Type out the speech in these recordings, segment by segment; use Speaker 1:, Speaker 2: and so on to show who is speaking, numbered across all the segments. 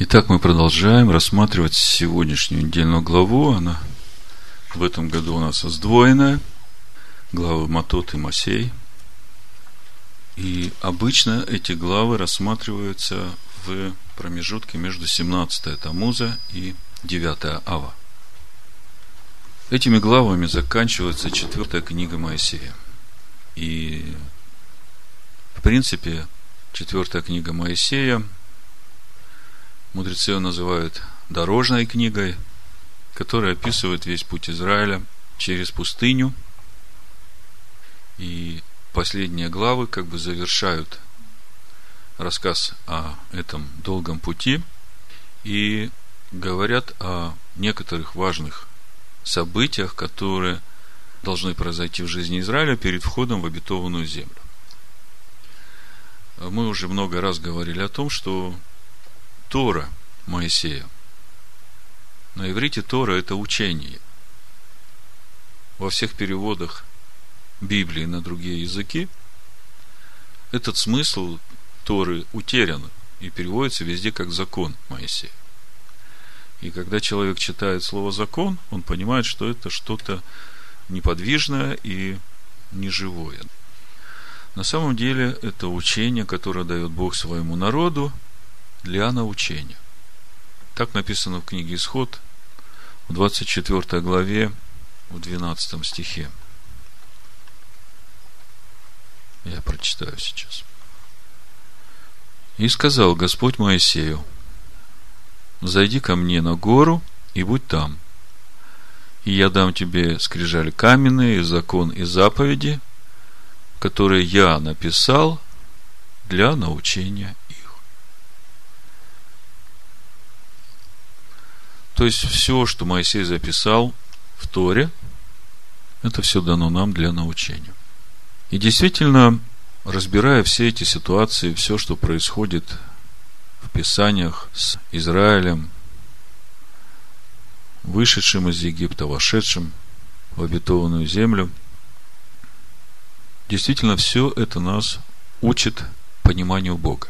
Speaker 1: Итак, мы продолжаем рассматривать сегодняшнюю недельную главу. Она в этом году у нас сдвоенная. Главы Матот и Масей. И обычно эти главы рассматриваются в промежутке между 17 Тамуза и 9 Ава. Этими главами заканчивается четвертая книга Моисея. И, в принципе, четвертая книга Моисея – Мудрецы ее называют дорожной книгой, которая описывает весь путь Израиля через пустыню. И последние главы как бы завершают рассказ о этом долгом пути и говорят о некоторых важных событиях, которые должны произойти в жизни Израиля перед входом в обетованную землю. Мы уже много раз говорили о том, что Тора Моисея. На иврите Тора – это учение. Во всех переводах Библии на другие языки этот смысл Торы утерян и переводится везде как закон Моисея. И когда человек читает слово закон, он понимает, что это что-то неподвижное и неживое. На самом деле это учение, которое дает Бог своему народу – для научения. Так написано в книге Исход, в 24 главе, в 12 стихе. Я прочитаю сейчас. И сказал Господь Моисею, зайди ко мне на гору и будь там. И я дам тебе скрижали каменные, закон и заповеди, которые я написал для научения То есть все, что Моисей записал в Торе, это все дано нам для научения. И действительно, разбирая все эти ситуации, все, что происходит в Писаниях с Израилем, вышедшим из Египта, вошедшим в обетованную землю, действительно все это нас учит пониманию Бога.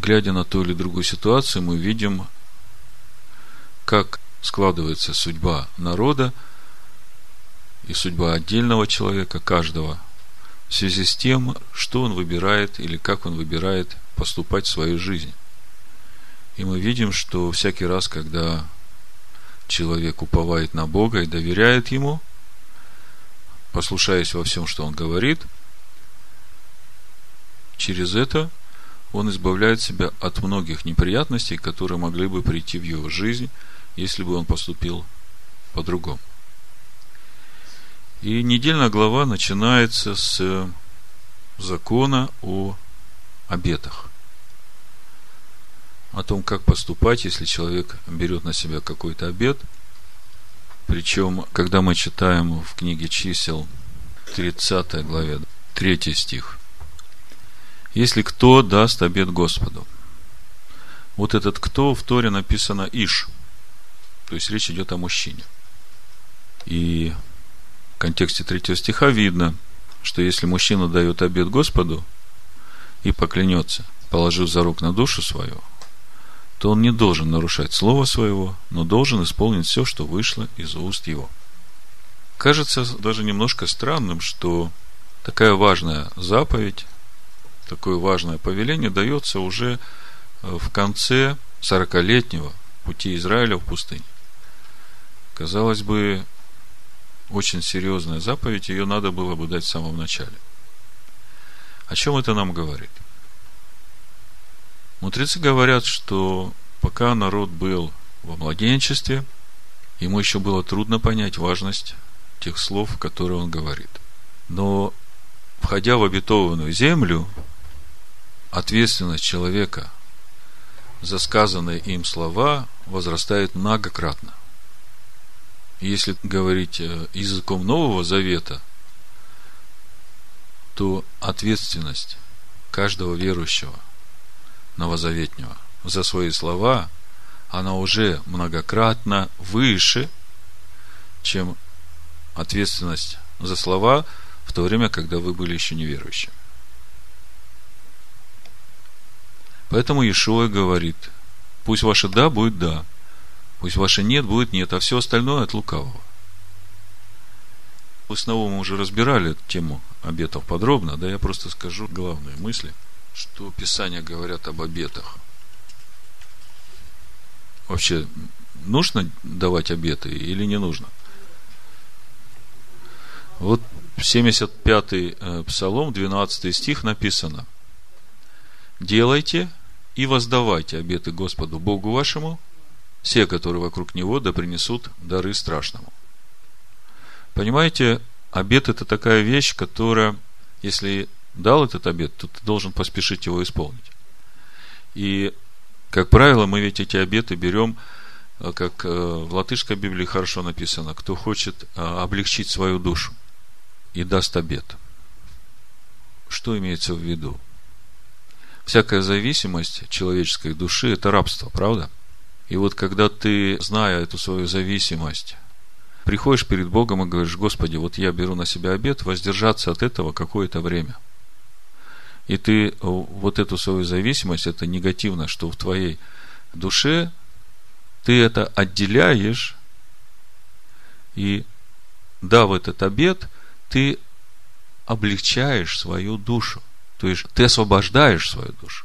Speaker 1: Глядя на ту или другую ситуацию, мы видим, как складывается судьба народа и судьба отдельного человека, каждого, в связи с тем, что он выбирает или как он выбирает поступать в свою жизнь. И мы видим, что всякий раз, когда человек уповает на Бога и доверяет Ему, послушаясь во всем, что Он говорит, через это он избавляет себя от многих неприятностей, которые могли бы прийти в его жизнь, если бы он поступил по-другому. И недельная глава начинается с закона о обетах. О том, как поступать, если человек берет на себя какой-то обет. Причем, когда мы читаем в книге чисел 30 главе, 3 стих, если кто даст обед Господу. Вот этот кто в Торе написано Иш. То есть речь идет о мужчине. И в контексте третьего стиха видно, что если мужчина дает обед Господу и поклянется, положив за рук на душу свою, то он не должен нарушать слово своего, но должен исполнить все, что вышло из уст его. Кажется даже немножко странным, что такая важная заповедь такое важное повеление дается уже э, в конце сорокалетнего пути Израиля в пустыне. Казалось бы, очень серьезная заповедь, ее надо было бы дать в самом начале. О чем это нам говорит? Мудрецы говорят, что пока народ был во младенчестве, ему еще было трудно понять важность тех слов, которые он говорит. Но, входя в обетованную землю, ответственность человека за сказанные им слова возрастает многократно. Если говорить э, языком Нового Завета, то ответственность каждого верующего новозаветнего за свои слова, она уже многократно выше, чем ответственность за слова в то время, когда вы были еще неверующим. Поэтому Ишуа говорит, пусть ваше да будет да, пусть ваше нет будет нет, а все остальное от лукавого. Основном мы уже разбирали эту тему обетов подробно, да, я просто скажу главные мысли, что Писания говорят об обетах. Вообще, нужно давать обеты или не нужно? Вот 75-й э, Псалом, 12 стих написано. Делайте и воздавайте обеты Господу Богу вашему, все, которые вокруг Него, да принесут дары страшному. Понимаете, обет это такая вещь, которая, если дал этот обет, то ты должен поспешить его исполнить. И, как правило, мы ведь эти обеты берем, э, как э, в латышской Библии хорошо написано, кто хочет облегчить свою душу и даст обед. Что имеется в виду? Всякая зависимость человеческой души – это рабство, правда? И вот когда ты, зная эту свою зависимость, приходишь перед Богом и говоришь, Господи, вот я беру на себя обед воздержаться от этого какое-то время. И ты вот эту свою зависимость, это негативно, что в твоей душе, ты это отделяешь, и дав этот обед – ты облегчаешь свою душу. То есть ты освобождаешь свою душу.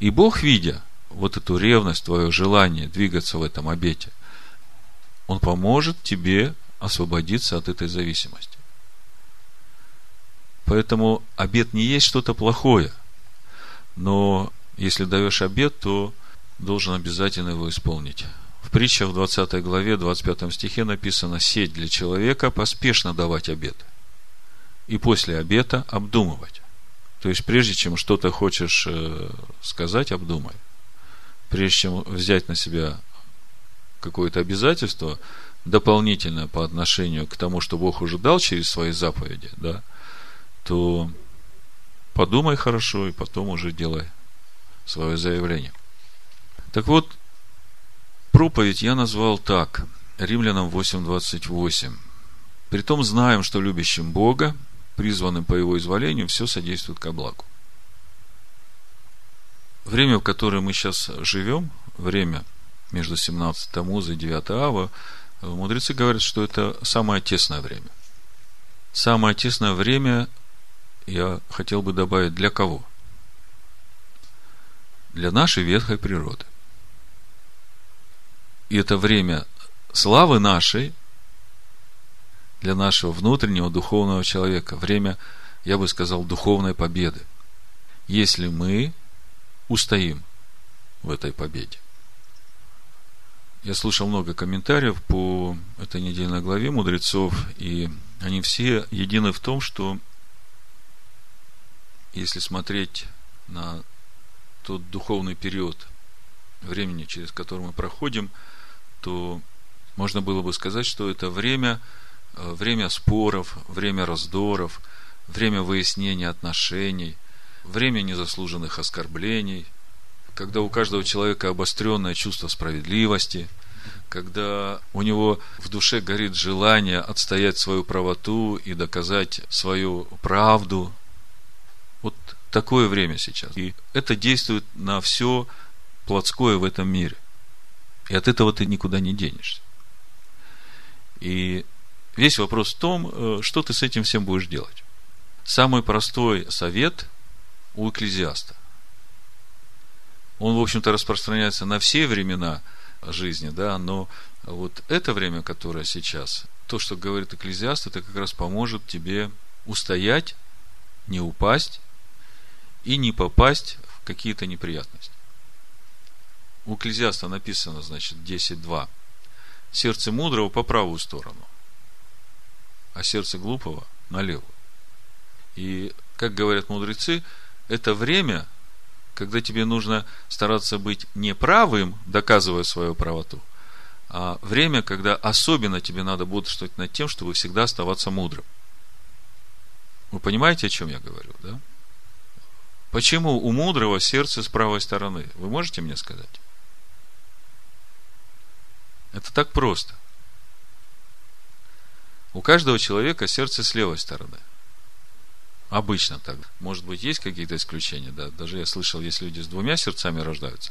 Speaker 1: И Бог, видя вот эту ревность, твое желание двигаться в этом обете, Он поможет тебе освободиться от этой зависимости. Поэтому обет не есть что-то плохое. Но если даешь обет, то должен обязательно его исполнить. В притчах в 20 главе, 25 стихе написано «Сеть для человека поспешно давать обет» и после обета обдумывать. То есть, прежде чем что-то хочешь э, сказать, обдумай. Прежде чем взять на себя какое-то обязательство, дополнительное по отношению к тому, что Бог уже дал через свои заповеди, да, то подумай хорошо и потом уже делай свое заявление. Так вот, проповедь я назвал так. Римлянам 8.28. Притом знаем, что любящим Бога призванным по его изволению, все содействует ко благу. Время, в которое мы сейчас живем, время между 17 Тамуза и 9 Ава, мудрецы говорят, что это самое тесное время. Самое тесное время, я хотел бы добавить, для кого? Для нашей ветхой природы. И это время славы нашей – для нашего внутреннего духовного человека. Время, я бы сказал, духовной победы. Если мы устоим в этой победе. Я слушал много комментариев по этой недельной главе мудрецов, и они все едины в том, что если смотреть на тот духовный период времени, через который мы проходим, то можно было бы сказать, что это время – время споров, время раздоров, время выяснения отношений, время незаслуженных оскорблений, когда у каждого человека обостренное чувство справедливости, когда у него в душе горит желание отстоять свою правоту и доказать свою правду. Вот такое время сейчас. И это действует на все плотское в этом мире. И от этого ты никуда не денешься. И Весь вопрос в том, э, что ты с этим всем будешь делать. Самый простой совет у экклезиаста. Он, в общем-то, распространяется на все времена жизни, да, но вот это время, которое сейчас, то, что говорит экклезиаст, это как раз поможет тебе устоять, не упасть и не попасть в какие-то неприятности. У экклезиаста написано, значит, 10.2. Сердце мудрого по правую сторону, а сердце глупого налево. И, как говорят мудрецы, это время, когда тебе нужно стараться быть неправым, доказывая свою правоту, а время, когда особенно тебе надо бодрствовать над тем, чтобы всегда оставаться мудрым. Вы понимаете, о чем я говорю, да? Почему у мудрого сердце с правой стороны? Вы можете мне сказать? Это так просто. У каждого человека сердце с левой стороны. Обычно так. Может быть, есть какие-то исключения, да. Даже я слышал, есть люди с двумя сердцами рождаются.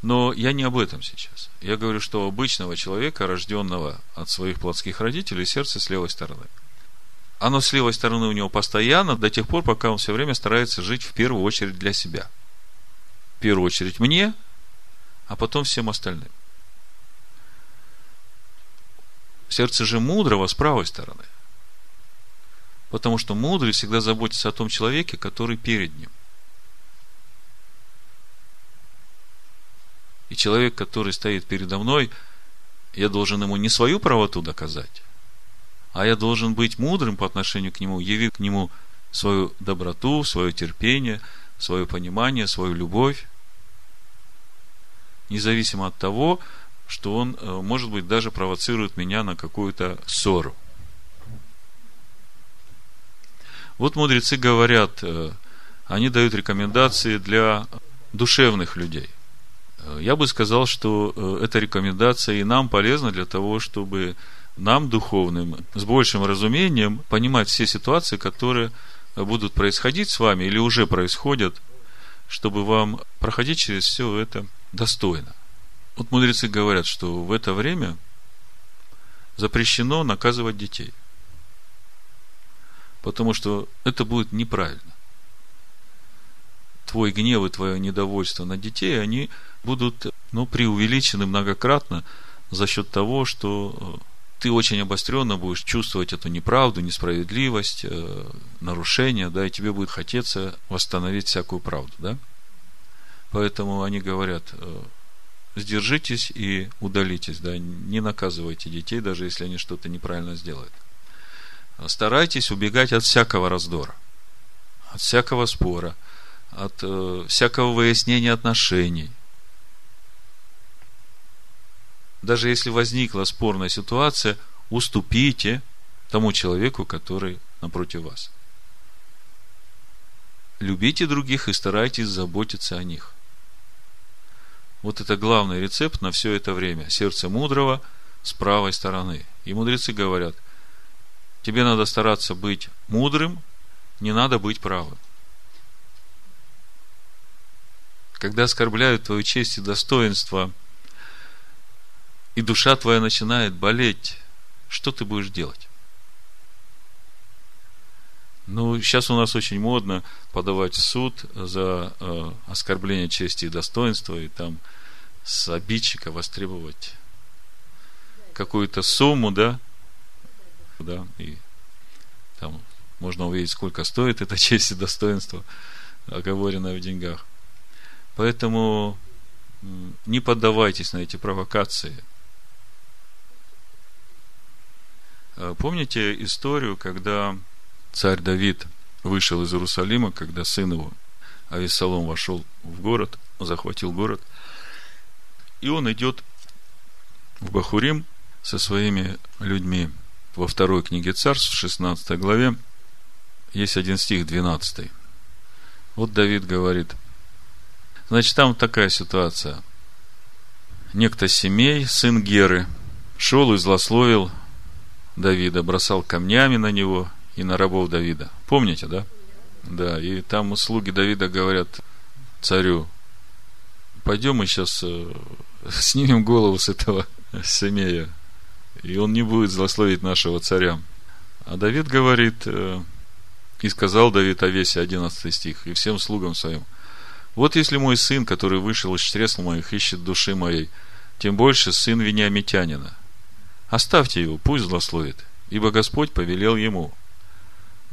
Speaker 1: Но я не об этом сейчас. Я говорю, что у обычного человека, рожденного от своих плотских родителей, сердце с левой стороны. Оно с левой стороны у него постоянно до тех пор, пока он все время старается жить в первую очередь для себя. В первую очередь мне, а потом всем остальным. Сердце же мудрого с правой стороны. Потому что мудрый всегда заботится о том человеке, который перед ним. И человек, который стоит передо мной, я должен ему не свою правоту доказать, а я должен быть мудрым по отношению к нему, явить к нему свою доброту, свое терпение, свое понимание, свою любовь, независимо от того, что он, э, может быть, даже провоцирует меня на какую-то ссору. Вот мудрецы говорят, э, они дают рекомендации для душевных людей. Э, я бы сказал, что эта рекомендация и нам полезна для того, чтобы нам, духовным, с большим разумением понимать все ситуации, которые будут происходить с вами или уже происходят, чтобы вам проходить через все это достойно. Вот мудрецы говорят, что в это время запрещено наказывать детей. Потому что это будет неправильно. Твой гнев и твое недовольство на детей, они будут ну, преувеличены многократно за счет того, что э, ты очень обостренно будешь чувствовать эту неправду, несправедливость, э, нарушение, да, и тебе будет хотеться восстановить всякую правду, да. Поэтому они говорят, э, сдержитесь и удалитесь, да, не наказывайте детей, даже если они что-то неправильно сделают. Старайтесь убегать от всякого раздора, от всякого спора, от э, всякого выяснения отношений. Даже если возникла спорная ситуация, уступите тому человеку, который напротив вас. Любите других и старайтесь заботиться о них. Вот это главный рецепт на все это время. Сердце мудрого с правой стороны. И мудрецы говорят, тебе надо стараться быть мудрым, не надо быть правым. Когда оскорбляют твою честь и достоинство, и душа твоя начинает болеть, что ты будешь делать? Ну, сейчас у нас очень модно подавать в суд за э, оскорбление чести и достоинства, и там с обидчика востребовать какую-то сумму, да, да, и там можно увидеть, сколько стоит эта честь и достоинство, оговоренное в деньгах. Поэтому не поддавайтесь на эти провокации. Э, помните историю, когда царь Давид вышел из Иерусалима, когда сын его Авессалом вошел в город, захватил город, и он идет в Бахурим со своими людьми. Во второй книге царств, в 16 главе, есть один стих, 12. Вот Давид говорит, значит, там такая ситуация. Некто Семей, сын Геры, шел и злословил Давида, бросал камнями на него – и на рабов Давида. Помните, да? Да, и там слуги Давида говорят царю, пойдем мы сейчас э, снимем голову с этого семея, и он не будет злословить нашего царя. А Давид говорит, э, и сказал Давид о весе, 11 стих, и всем слугам своим, вот если мой сын, который вышел из чресл моих, ищет души моей, тем больше сын Вениамитянина. Оставьте его, пусть злословит, ибо Господь повелел ему –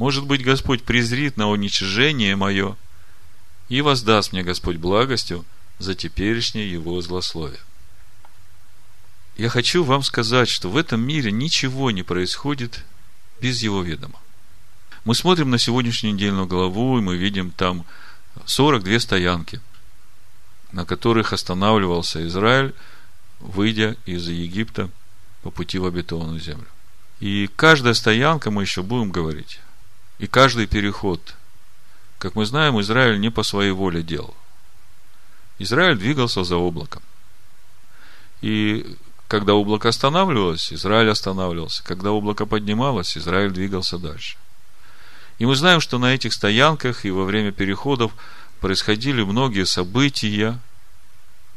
Speaker 1: может быть, Господь презрит на уничижение мое и воздаст мне Господь благостью за теперешнее его злословие. Я хочу вам сказать, что в этом мире ничего не происходит без его ведома. Мы смотрим на сегодняшнюю недельную главу, и мы видим там 42 стоянки, на которых останавливался Израиль, выйдя из Египта по пути в обетованную землю. И каждая стоянка, мы еще будем говорить, и каждый переход, как мы знаем, Израиль не по своей воле делал. Израиль двигался за облаком. И когда облако останавливалось, Израиль останавливался. Когда облако поднималось, Израиль двигался дальше. И мы знаем, что на этих стоянках и во время переходов происходили многие события,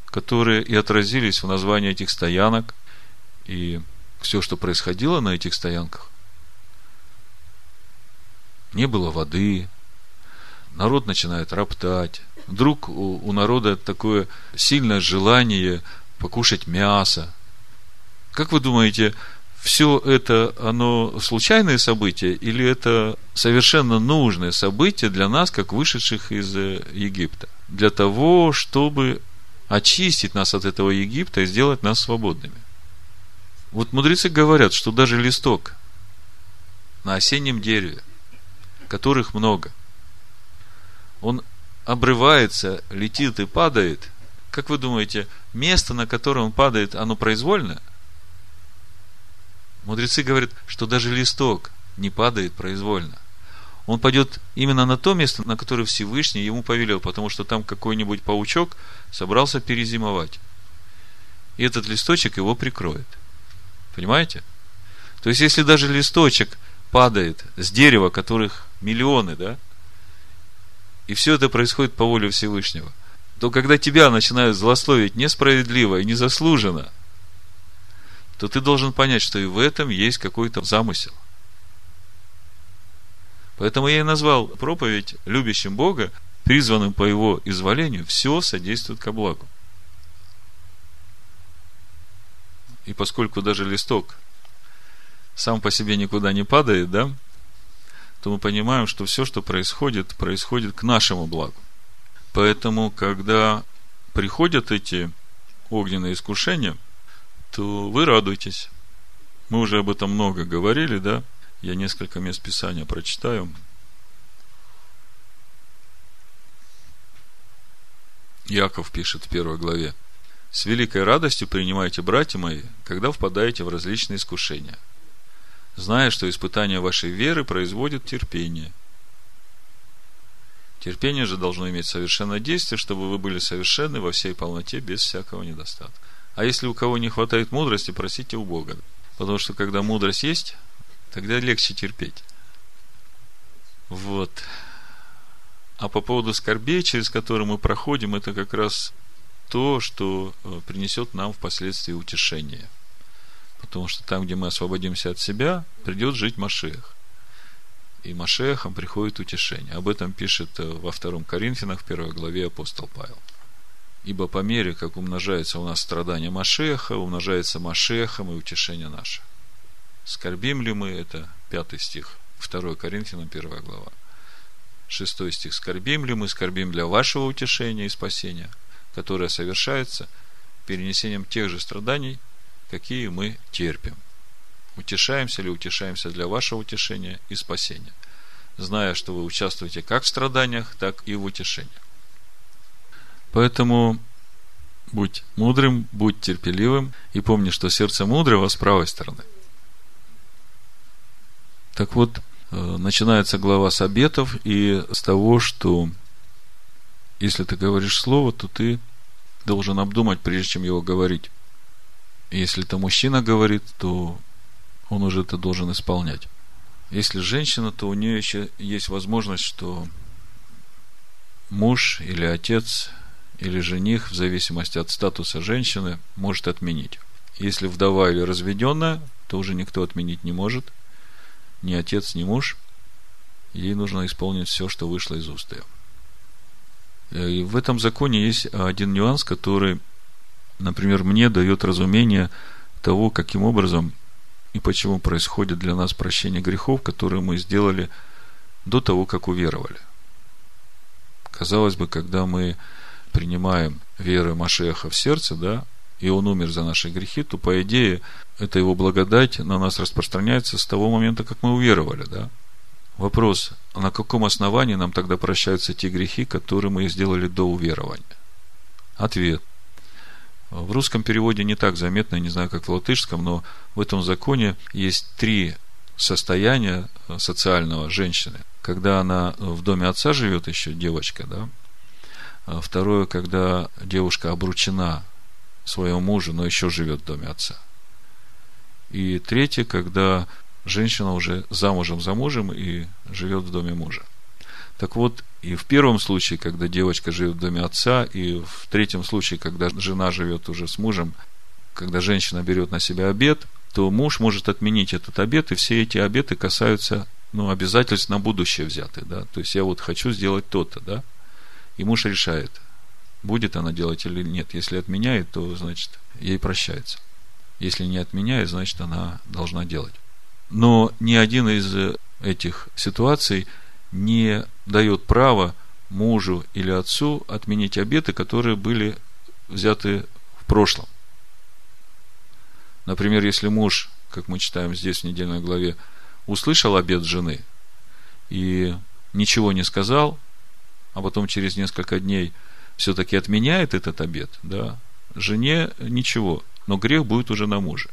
Speaker 1: которые и отразились в названии этих стоянок. И все, что происходило на этих стоянках, не было воды, народ начинает роптать. Вдруг у, у народа такое сильное желание покушать мясо. Как вы думаете, все это, оно случайные события или это совершенно нужное событие для нас, как вышедших из э, Египта? Для того, чтобы очистить нас от этого Египта и сделать нас свободными. Вот мудрецы говорят, что даже листок на осеннем дереве, которых много, он обрывается, летит и падает. Как вы думаете, место, на которое он падает, оно произвольное? Мудрецы говорят, что даже листок не падает произвольно. Он пойдет именно на то место, на которое Всевышний ему повелел, потому что там какой-нибудь паучок собрался перезимовать. И этот листочек его прикроет – Понимаете? То есть, если даже листочек падает с дерева, которых миллионы, да, и все это происходит по воле Всевышнего, то когда тебя начинают злословить несправедливо и незаслуженно, то ты должен понять, что и в этом есть какой-то замысел. Поэтому я и назвал проповедь любящим Бога, призванным по его изволению, все содействует ко благу. И поскольку даже листок сам по себе никуда не падает, да, то мы понимаем, что все, что происходит, происходит к нашему благу. Поэтому, когда приходят эти огненные искушения, то вы радуйтесь. Мы уже об этом много говорили, да? Я несколько мест Писания прочитаю. Яков пишет в первой главе. С великой радостью принимайте, братья мои, когда впадаете в различные искушения, зная, что испытание вашей веры производит терпение. Терпение же должно иметь совершенное действие, чтобы вы были совершенны во всей полноте, без всякого недостатка. А если у кого не хватает мудрости, просите у Бога. Потому что когда мудрость есть, тогда легче терпеть. Вот. А по поводу скорбей, через которые мы проходим, это как раз то, что э, принесет нам впоследствии утешение. Потому что там, где мы освободимся от себя, придет жить Машех. И Машехом приходит утешение. Об этом пишет э, во втором Коринфянах, в первой главе апостол Павел. Ибо по мере, как умножается у нас страдание Машеха, умножается Машехом и утешение наше. Скорбим ли мы, это пятый стих, 2 Коринфянам, первая глава. Шестой стих. Скорбим ли мы, скорбим для вашего утешения и спасения – которое совершается перенесением тех же страданий, какие мы терпим. Утешаемся ли утешаемся для вашего утешения и спасения, зная, что вы участвуете как в страданиях, так и в утешении. Поэтому будь мудрым, будь терпеливым и помни, что сердце мудрого с правой стороны. Так вот, э, начинается глава с обетов и с того, что если ты говоришь слово, то ты должен обдумать, прежде чем его говорить. Если это мужчина говорит, то он уже это должен исполнять. Если женщина, то у нее еще есть возможность, что муж или отец или жених, в зависимости от статуса женщины, может отменить. Если вдова или разведенная, то уже никто отменить не может. Ни отец, ни муж. Ей нужно исполнить все, что вышло из уст ее. Э, и в этом законе есть один нюанс, который, например, мне дает разумение того, каким образом и почему происходит для нас прощение грехов, которые мы сделали до того, как уверовали. Казалось бы, когда мы принимаем веру Машеха в сердце, да, и он умер за наши грехи, то, по идее, эта его благодать на нас распространяется с того момента, как мы уверовали, да. Вопрос, на каком основании нам тогда прощаются те грехи, которые мы сделали до уверования? Ответ. В русском переводе не так заметно, не знаю, как в латышском, но в этом законе есть три состояния социального женщины. Когда она в доме отца живет еще, девочка, да. А второе, когда девушка обручена своему мужу, но еще живет в доме отца. И третье, когда женщина уже замужем за мужем и живет в доме мужа. Так вот, и в первом случае, когда девочка живет в доме отца, и в третьем случае, когда жена живет уже с мужем, когда женщина берет на себя обед, то муж может отменить этот обед, и все эти обеты касаются ну, обязательств на будущее взяты, да. То есть я вот хочу сделать то-то, да. И муж решает, будет она делать или нет. Если отменяет, то, значит, ей прощается. Если не отменяет, значит, она должна делать. Но ни один из этих ситуаций не дает права мужу или отцу отменить обеты, которые были взяты в прошлом. Например, если муж, как мы читаем здесь в недельной главе, услышал обед жены и ничего не сказал, а потом через несколько дней все-таки отменяет этот обед, да, жене ничего, но грех будет уже на муже.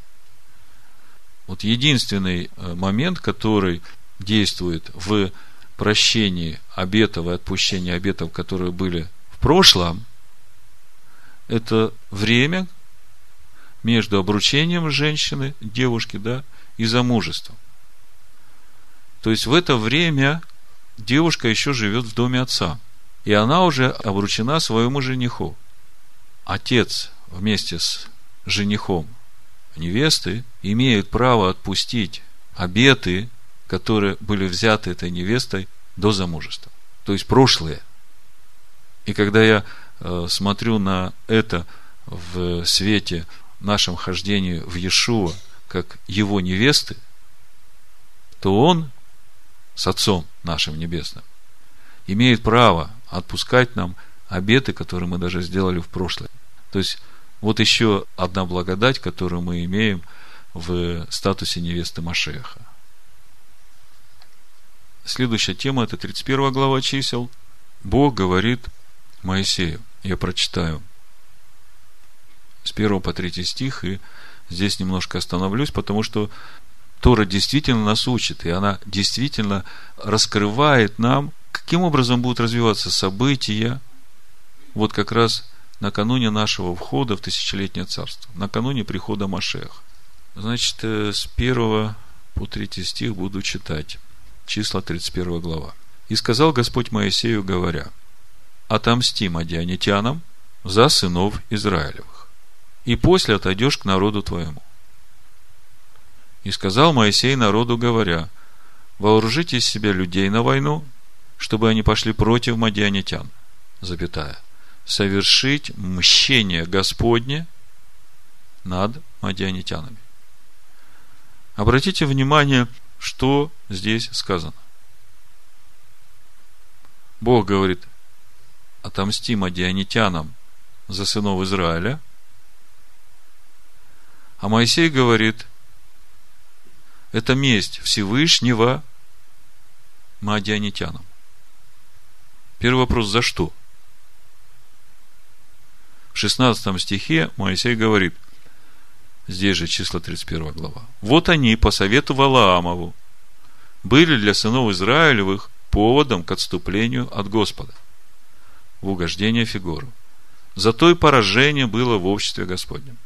Speaker 1: Вот единственный э, момент, который действует в прощении обетов и отпущении обетов, которые были в прошлом, это время между обручением женщины, девушки, да, и замужеством. То есть в это время девушка еще живет в доме отца. И она уже обручена своему жениху. Отец вместе с женихом невесты имеют право отпустить обеты, которые были взяты этой невестой до замужества. То есть прошлые. И когда я э, смотрю на это в свете нашем хождении в Иешуа, как его невесты, то он с Отцом нашим Небесным, имеет право отпускать нам обеты, которые мы даже сделали в прошлое. То есть, вот еще одна благодать, которую мы имеем в статусе невесты Машеха. Следующая тема, это 31 глава чисел. Бог говорит Моисею. Я прочитаю с 1 по 3 стих, и здесь немножко остановлюсь, потому что Тора действительно нас учит, и она действительно раскрывает нам, каким образом будут развиваться события, вот как раз накануне нашего входа в тысячелетнее царство, накануне прихода Машех. Значит, э, с 1 по 3 стих буду читать. Числа 31 глава. «И сказал Господь Моисею, говоря, «Отомсти мадианитянам за сынов Израилевых, и после отойдешь к народу твоему, и сказал Моисей народу, говоря, вооружите из себя людей на войну, чтобы они пошли против мадианитян, запятая, совершить мщение Господне над мадианитянами. Обратите внимание, что здесь сказано. Бог говорит, отомсти мадианитянам за сынов Израиля, а Моисей говорит, это месть Всевышнего Маадианитянам. Первый вопрос, за что? В 16 стихе Моисей говорит, здесь же число 31 глава, вот они по совету Валаамову были для сынов Израилевых поводом к отступлению от Господа в угождение фигуру. Зато и поражение было в обществе Господнем.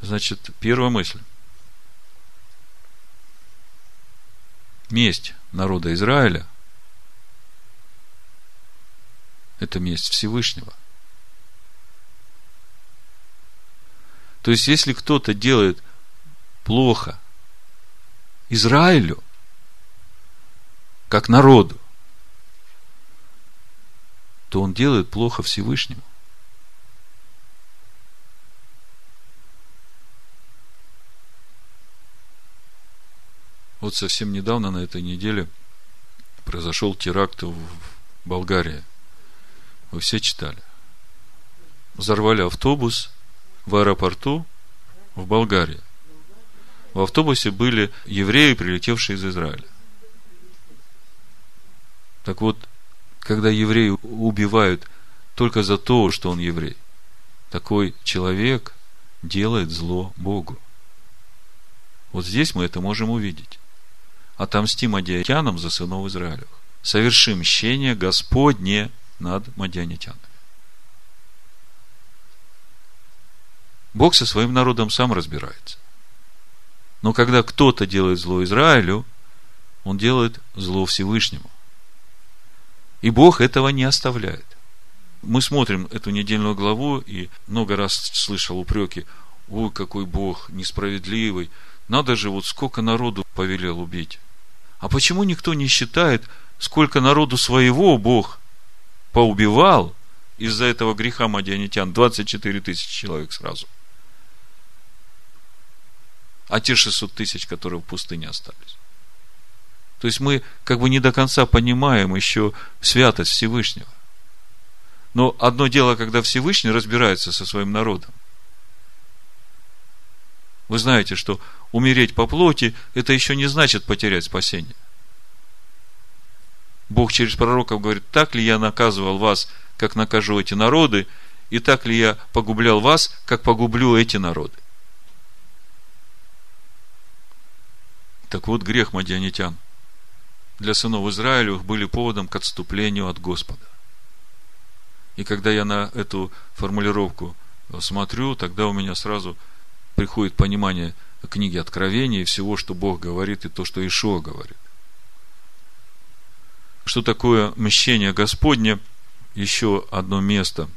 Speaker 1: Значит, первая мысль. Месть народа Израиля – это месть Всевышнего. То есть, если кто-то делает плохо Израилю, как народу, то он делает плохо Всевышнему. Вот совсем недавно, на этой неделе, произошел теракт в Болгарии. Вы все читали. Взорвали автобус в аэропорту в Болгарии. В автобусе были евреи, прилетевшие из Израиля. Так вот, когда евреи убивают только за то, что он еврей, такой человек делает зло Богу. Вот здесь мы это можем увидеть отомсти мадианитянам за сынов Израилевых. Соверши мщение Господне над мадианитянами. Бог со своим народом сам разбирается. Но когда кто-то делает зло Израилю, он делает зло Всевышнему. И Бог этого не оставляет. Мы смотрим эту недельную главу и много раз слышал упреки, ой, какой Бог несправедливый, надо же, вот сколько народу повелел убить. А почему никто не считает, сколько народу своего Бог поубивал из-за этого греха мадианитян? 24 тысячи человек сразу. А те 600 тысяч, которые в пустыне остались. То есть мы как бы не до конца понимаем еще святость Всевышнего. Но одно дело, когда Всевышний разбирается со своим народом. Вы знаете, что умереть по плоти, это еще не значит потерять спасение. Бог через пророков говорит, так ли я наказывал вас, как накажу эти народы, и так ли я погублял вас, как погублю эти народы. Так вот, грех мадианитян для сынов Израилевых были поводом к отступлению от Господа. И когда я на эту формулировку смотрю, тогда у меня сразу приходит понимание книги Откровения и всего, что Бог говорит, и то, что Ишуа говорит. Что такое мщение Господне? Еще одно место.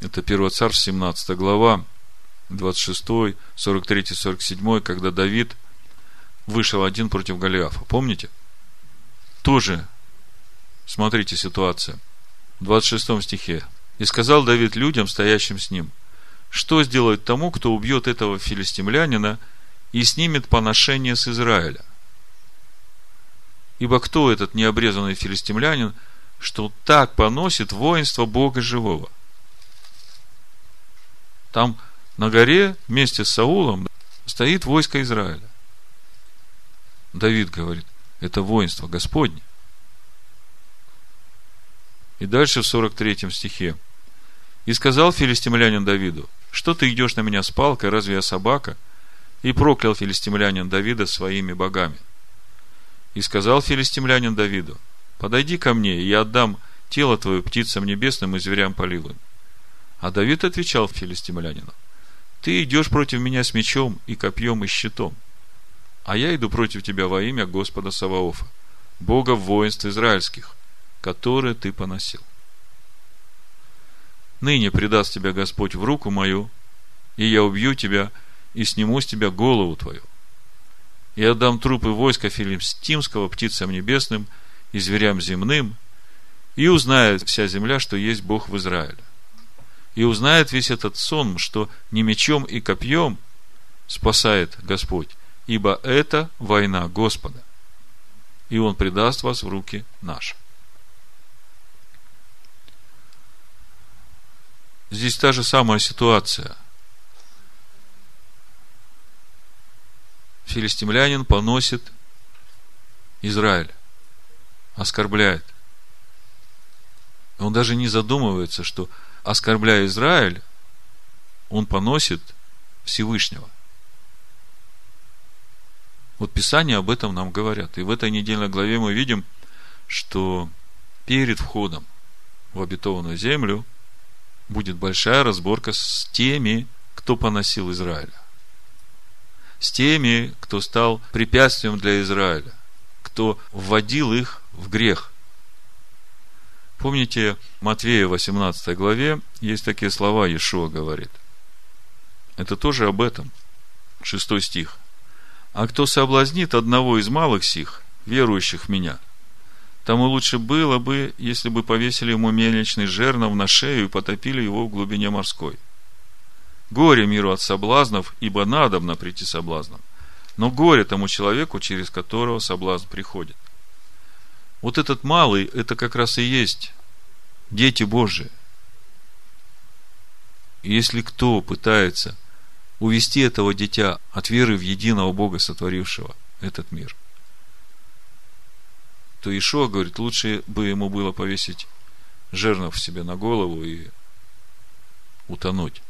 Speaker 1: Это 1 Царств, 17 глава, 26, 43, 47, когда Давид вышел один против Голиафа. Помните? Тоже, смотрите, ситуация. В 26 стихе. «И сказал Давид людям, стоящим с ним, что сделать тому, кто убьет этого филистимлянина и снимет поношение с Израиля? Ибо кто этот необрезанный филистимлянин, что так поносит воинство Бога живого? Там на горе вместе с Саулом стоит войско Израиля. Давид говорит, это воинство Господне. И дальше в 43 стихе. И сказал филистимлянин Давиду, что ты идешь на меня с палкой, разве я собака? И проклял филистимлянин Давида своими богами. И сказал филистимлянин Давиду, подойди ко мне, и я отдам тело твое птицам небесным и зверям поливым. А Давид отвечал филистимлянину, ты идешь против меня с мечом и копьем и щитом, а я иду против тебя во имя Господа Саваофа, Бога воинств израильских, которые ты поносил. Ныне предаст тебя Господь в руку мою, и я убью тебя, и сниму с тебя голову твою. И отдам трупы войска филимстимского птицам небесным и зверям земным, и узнает вся земля, что есть Бог в Израиле. И узнает весь этот сон, что не мечом и копьем спасает Господь, ибо это война Господа. И Он предаст вас в руки наши. Здесь та же самая ситуация. Филистимлянин поносит Израиль, оскорбляет. Он даже не задумывается, что оскорбляя Израиль, он поносит Всевышнего. Вот Писание об этом нам говорят. И в этой недельной главе мы видим, что перед входом в обетованную землю будет большая разборка с теми, кто поносил Израиля. С теми, кто стал препятствием для Израиля, кто вводил их в грех. Помните, Матвея 18 главе есть такие слова, Иешуа говорит. Это тоже об этом. Шестой стих. А кто соблазнит одного из малых сих, верующих в меня – Тому лучше было бы, если бы повесили ему мельничный жернов на шею и потопили его в глубине морской. Горе миру от соблазнов, ибо надобно прийти соблазном. Но горе тому человеку, через которого соблазн приходит. Вот этот малый, это как раз и есть дети Божии. И если кто пытается увести этого дитя от веры в единого Бога, сотворившего этот мир, то Ишуа говорит, лучше бы ему было повесить жернов себе на голову и утонуть.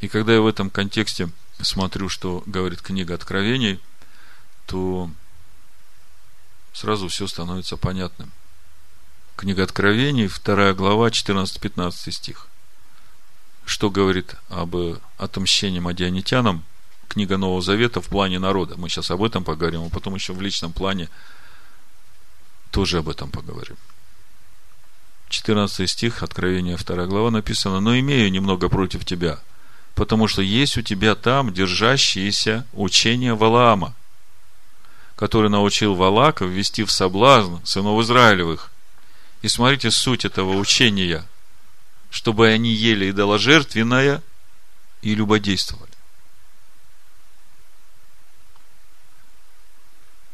Speaker 1: И когда я в этом контексте смотрю, что говорит книга Откровений, то сразу все становится понятным. Книга Откровений, 2 глава, 14-15 стих. Что говорит об отомщении мадианитянам книга Нового Завета в плане народа. Мы сейчас об этом поговорим, а потом еще в личном плане тоже об этом поговорим. 14 стих, Откровение 2 глава написано, «Но имею немного против тебя, потому что есть у тебя там держащиеся учения Валаама, который научил Валака ввести в соблазн сынов Израилевых. И смотрите суть этого учения, чтобы они ели идоложертвенное и любодействовали.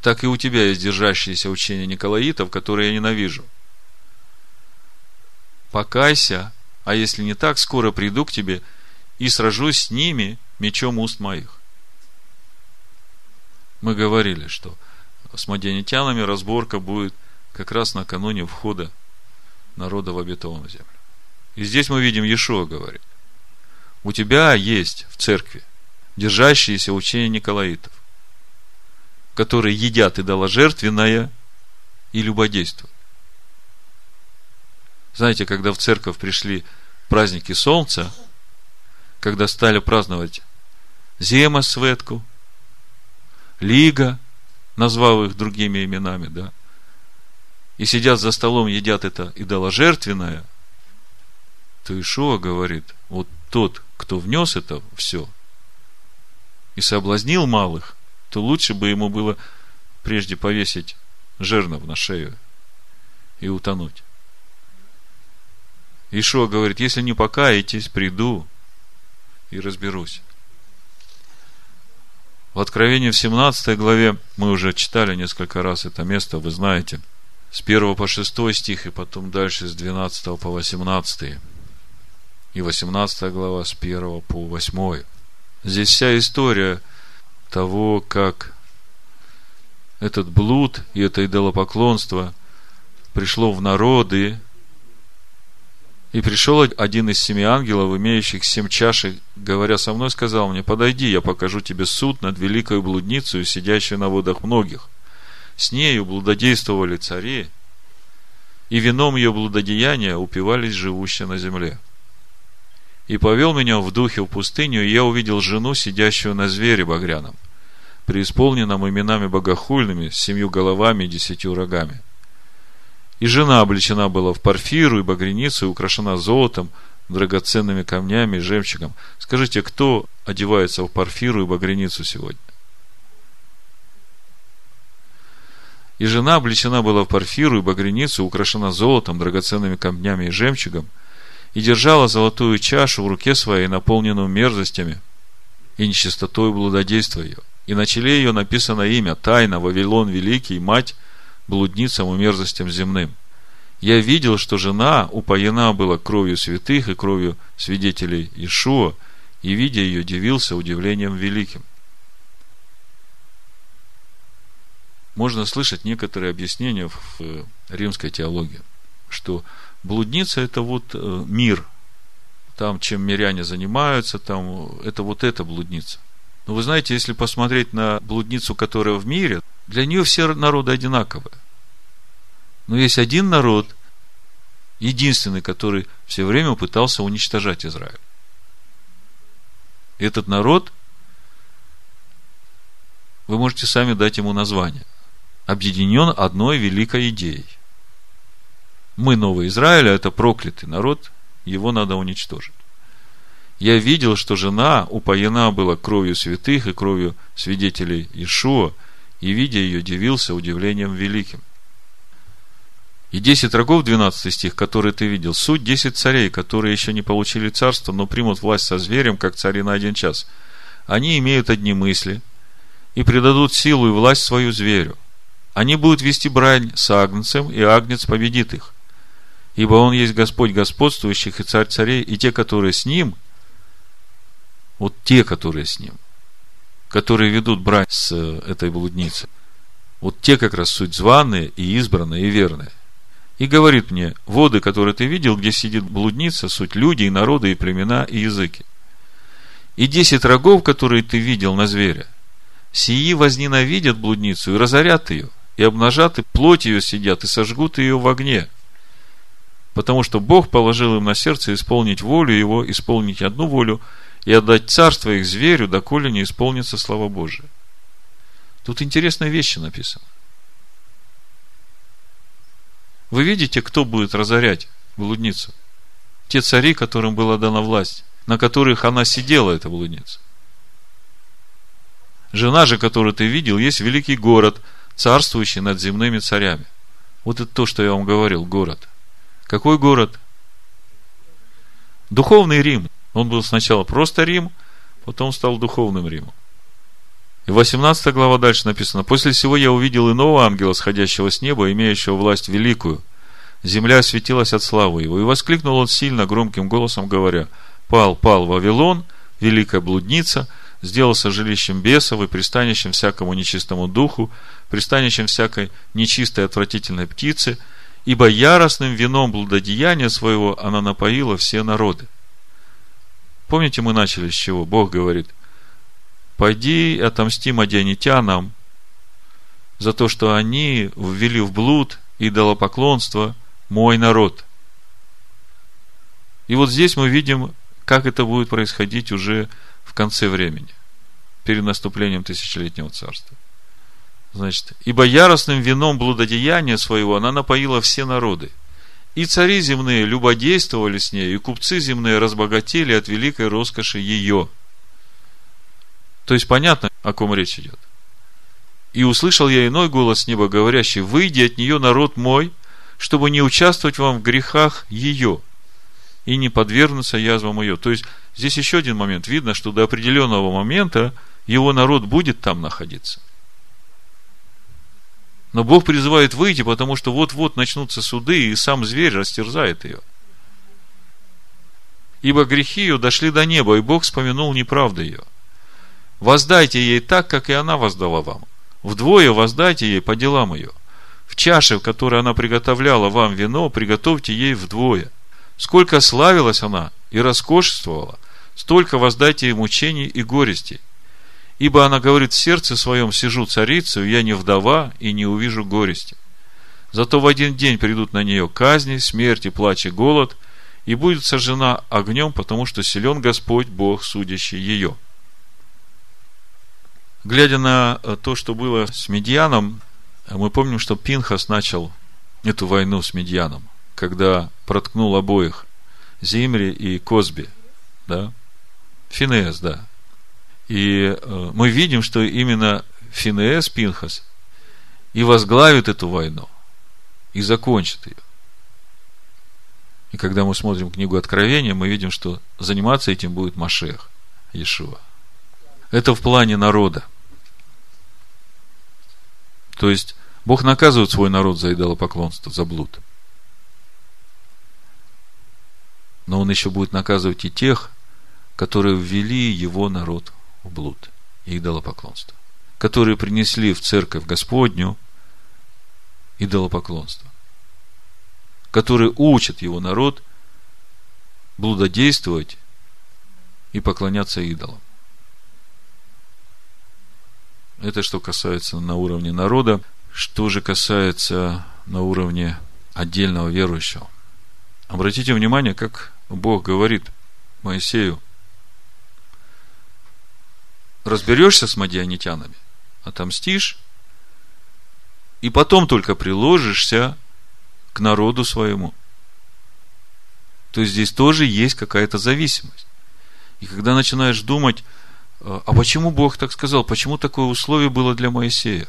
Speaker 1: Так и у тебя есть держащиеся учения Николаитов, которые я ненавижу. Покайся, а если не так, скоро приду к тебе и сражусь с ними мечом уст моих мы говорили, что с мадианитянами разборка будет как раз накануне входа народа в обетованную землю. И здесь мы видим, Иешуа говорит, у тебя есть в церкви держащиеся учения Николаитов, которые едят идоложертвенное и любодействуют. Знаете, когда в церковь пришли праздники солнца, когда стали праздновать Зема Светку – Лига, назвал их другими именами, да, и сидят за столом, едят это идоложертвенное, то Ишуа говорит, вот тот, кто внес это все и соблазнил малых, то лучше бы ему было прежде повесить жернов на шею и утонуть. Ишуа говорит, если не покаетесь, приду и разберусь. В Откровении в 17 главе мы уже читали несколько раз это место, вы знаете, с 1 по 6 стих, и потом дальше с 12 по 18. И 18 глава с 1 по 8. Здесь вся история того, как этот блуд и это идолопоклонство пришло в народы, и пришел один из семи ангелов, имеющих семь чашек, говоря со мной, сказал мне, подойди, я покажу тебе суд над великой блудницей, сидящей на водах многих. С нею блудодействовали цари, и вином ее блудодеяния упивались живущие на земле. И повел меня в духе в пустыню, и я увидел жену, сидящую на звере багряном, преисполненном именами богохульными, с семью головами и десятью рогами. И жена облечена была в парфиру и багряницу и украшена золотом, драгоценными камнями и жемчугом. Скажите, кто одевается в парфиру и багряницу сегодня? И жена облечена была в парфиру и багряницу, украшена золотом, драгоценными камнями и жемчугом, и держала золотую чашу в руке своей, наполненную мерзостями и нечистотой блудодейства ее. И на челе ее написано имя, тайна, Вавилон Великий, мать блудницам и мерзостям земным. Я видел, что жена упоена была кровью святых и кровью свидетелей Ишуа, и, видя ее, дивился удивлением великим. Можно слышать некоторые объяснения в римской теологии, что блудница – это вот э, мир, там, чем миряне занимаются, там, это вот эта блудница. Но вы знаете, если посмотреть на блудницу, которая в мире, для нее все народы одинаковые. Но есть один народ, единственный, который все время пытался уничтожать Израиль. Этот народ, вы можете сами дать ему название, объединен одной великой идеей. Мы, Новый Израиль, а это проклятый народ, его надо уничтожить. Я видел, что жена упоена была кровью святых и кровью свидетелей Ишуа, и, видя ее, дивился удивлением великим. И десять рогов, 12 стих, которые ты видел, суть десять царей, которые еще не получили царство, но примут власть со зверем, как цари на один час. Они имеют одни мысли и предадут силу и власть свою зверю. Они будут вести брань с агнцем, и агнец победит их. Ибо он есть Господь господствующих и царь царей, и те, которые с ним, вот те, которые с ним, которые ведут брать с э, этой блудницей. Вот те как раз суть званые и избранные и верные. И говорит мне, воды, которые ты видел, где сидит блудница, суть люди и народы, и племена, и языки. И десять рогов, которые ты видел на зверя, сии возненавидят блудницу и разорят ее, и обнажат, и плоть ее сидят, и сожгут ее в огне. Потому что Бог положил им на сердце исполнить волю Его, исполнить одну волю и отдать царство их зверю, доколе не исполнится слава Божия. Тут интересные вещи написаны. Вы видите, кто будет разорять блудницу? Те цари, которым была дана власть, на которых она сидела, эта блудница. Жена же, которую ты видел, есть великий город, царствующий над земными царями. Вот это то, что я вам говорил, город. Какой город? Духовный Рим. Он был сначала просто Рим, потом стал духовным Римом. И 18 глава дальше написано. «После всего я увидел иного ангела, сходящего с неба, имеющего власть великую. Земля светилась от славы его. И воскликнул он сильно громким голосом, говоря, «Пал, пал Вавилон, великая блудница, сделался жилищем бесов и пристанищем всякому нечистому духу, пристанищем всякой нечистой отвратительной птицы, ибо яростным вином блудодеяния своего она напоила все народы». Помните, мы начали с чего? Бог говорит, пойди отомсти мадианитянам за то, что они ввели в блуд идолопоклонство мой народ. И вот здесь мы видим, как это будет происходить уже в конце времени, перед наступлением тысячелетнего царства. Значит, ибо яростным вином блудодеяния своего она напоила все народы. И цари земные любодействовали с ней, и купцы земные разбогатели от великой роскоши ее – то есть понятно, о ком речь идет. И услышал я иной голос неба, говорящий, выйди от нее, народ мой, чтобы не участвовать вам в грехах ее и не подвергнуться язвам ее. То есть, здесь еще один момент. Видно, что до определенного момента его народ будет там находиться. Но Бог призывает выйти, потому что вот-вот начнутся суды, и сам зверь растерзает ее. Ибо грехи ее дошли до неба, и Бог вспомянул неправду ее – Воздайте ей так, как и она воздала вам. Вдвое воздайте ей по делам ее. В чаше, в которой она приготовляла вам вино, приготовьте ей вдвое. Сколько славилась она и роскошествовала, столько воздайте ей мучений и горести. Ибо она говорит в сердце своем, сижу царицу, я не вдова и не увижу горести. Зато в один день придут на нее казни, смерть и плач и голод, и будет сожжена огнем, потому что силен Господь Бог, судящий ее глядя на э, то, что было с Медианом, мы помним, что Пинхас начал эту войну с Медианом, когда проткнул обоих, Зимри и Козби, да, Финеас, да. И э, мы видим, что именно Финеас Пинхас и возглавит эту войну, и закончит ее. И когда мы смотрим книгу Откровения, мы видим, что заниматься этим будет Машех, Иешуа. Это в плане народа – то есть, Бог наказывает свой народ за идолопоклонство, за блуд. Но Он еще будет наказывать и тех, которые ввели его народ блуд идолопоклонство. Которые принесли в церковь Господню идолопоклонство. Которые учат его народ блудодействовать и поклоняться идолам. Это что касается на уровне народа. Что же касается на уровне отдельного верующего. Обратите внимание, как Бог говорит Моисею. Разберешься с мадианитянами, отомстишь, и потом только приложишься к народу своему. То есть здесь тоже есть какая-то зависимость. И когда начинаешь думать, а, а почему Бог так сказал? Почему такое условие было для Моисея?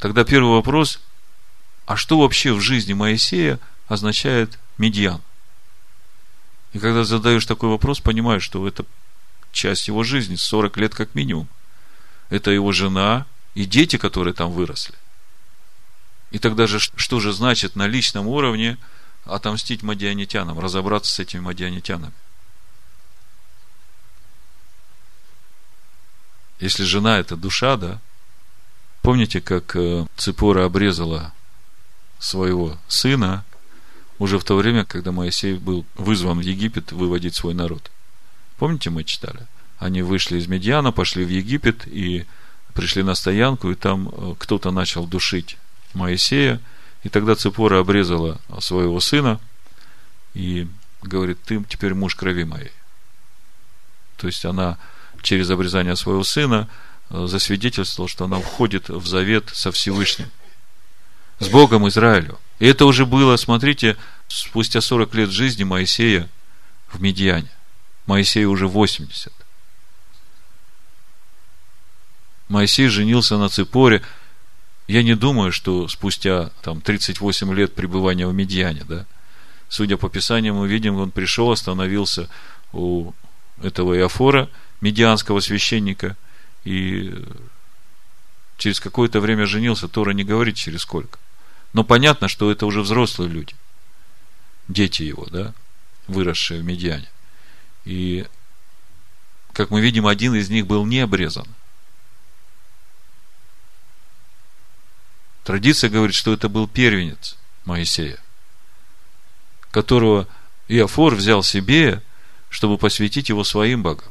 Speaker 1: Тогда первый вопрос, а что вообще в жизни Моисея означает медиан? И когда задаешь такой вопрос, понимаешь, что это часть его жизни, 40 лет как минимум. Это его жена и дети, которые там выросли. И тогда же, что же значит на личном уровне отомстить мадианитянам, разобраться с этими мадианитянами? Если жена это душа, да? Помните, как э, Ципора обрезала своего сына уже в то время, когда Моисей был вызван в Египет выводить свой народ? Помните, мы читали? Они вышли из Медьяна, пошли в Египет и пришли на стоянку, и там э, кто-то начал душить Моисея, И тогда Цепора обрезала своего сына и говорит, ты теперь муж крови моей. То есть она через обрезание своего сына э, засвидетельствовала, что она входит в завет со Всевышним, с Богом Израилю. И это уже было, смотрите, спустя 40 лет жизни Моисея в Медиане. Моисею уже 80. Моисей женился на Ципоре. Я не думаю, что спустя там, 38 лет пребывания в Медиане, да, судя по Писанию, мы видим, он пришел, остановился у этого Иофора, медианского священника, и через какое-то время женился. Тора не говорит, через сколько. Но понятно, что это уже взрослые люди. Дети его, да, выросшие в Медиане. И, как мы видим, один из них был не обрезан. Традиция говорит, что это был первенец Моисея, которого Иофор взял себе, чтобы посвятить его своим богам.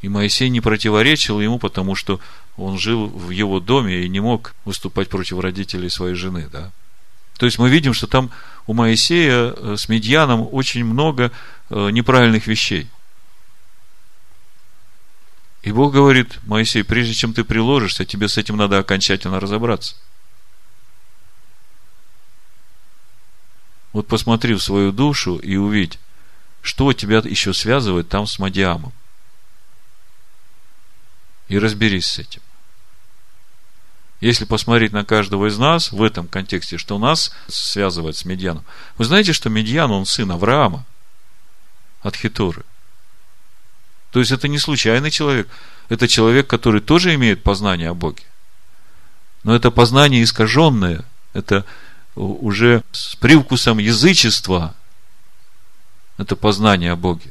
Speaker 1: И Моисей не противоречил ему, потому что он жил в его доме и не мог выступать против родителей своей жены, да. То есть мы видим, что там у Моисея э, с Медьяном очень много э, неправильных вещей. И Бог говорит, Моисей, прежде чем ты приложишься, тебе с этим надо окончательно разобраться. Вот посмотри в свою душу и увидь, что тебя еще связывает там с Мадиамом. И разберись с этим. Если посмотреть на каждого из нас в этом контексте, что нас связывает с Медьяном. Вы знаете, что Медьян, он сын Авраама от Хитуры. То есть это не случайный человек. Это человек, который тоже имеет познание о Боге. Но это познание искаженное. Это уже с привкусом язычества. Это познание о Боге.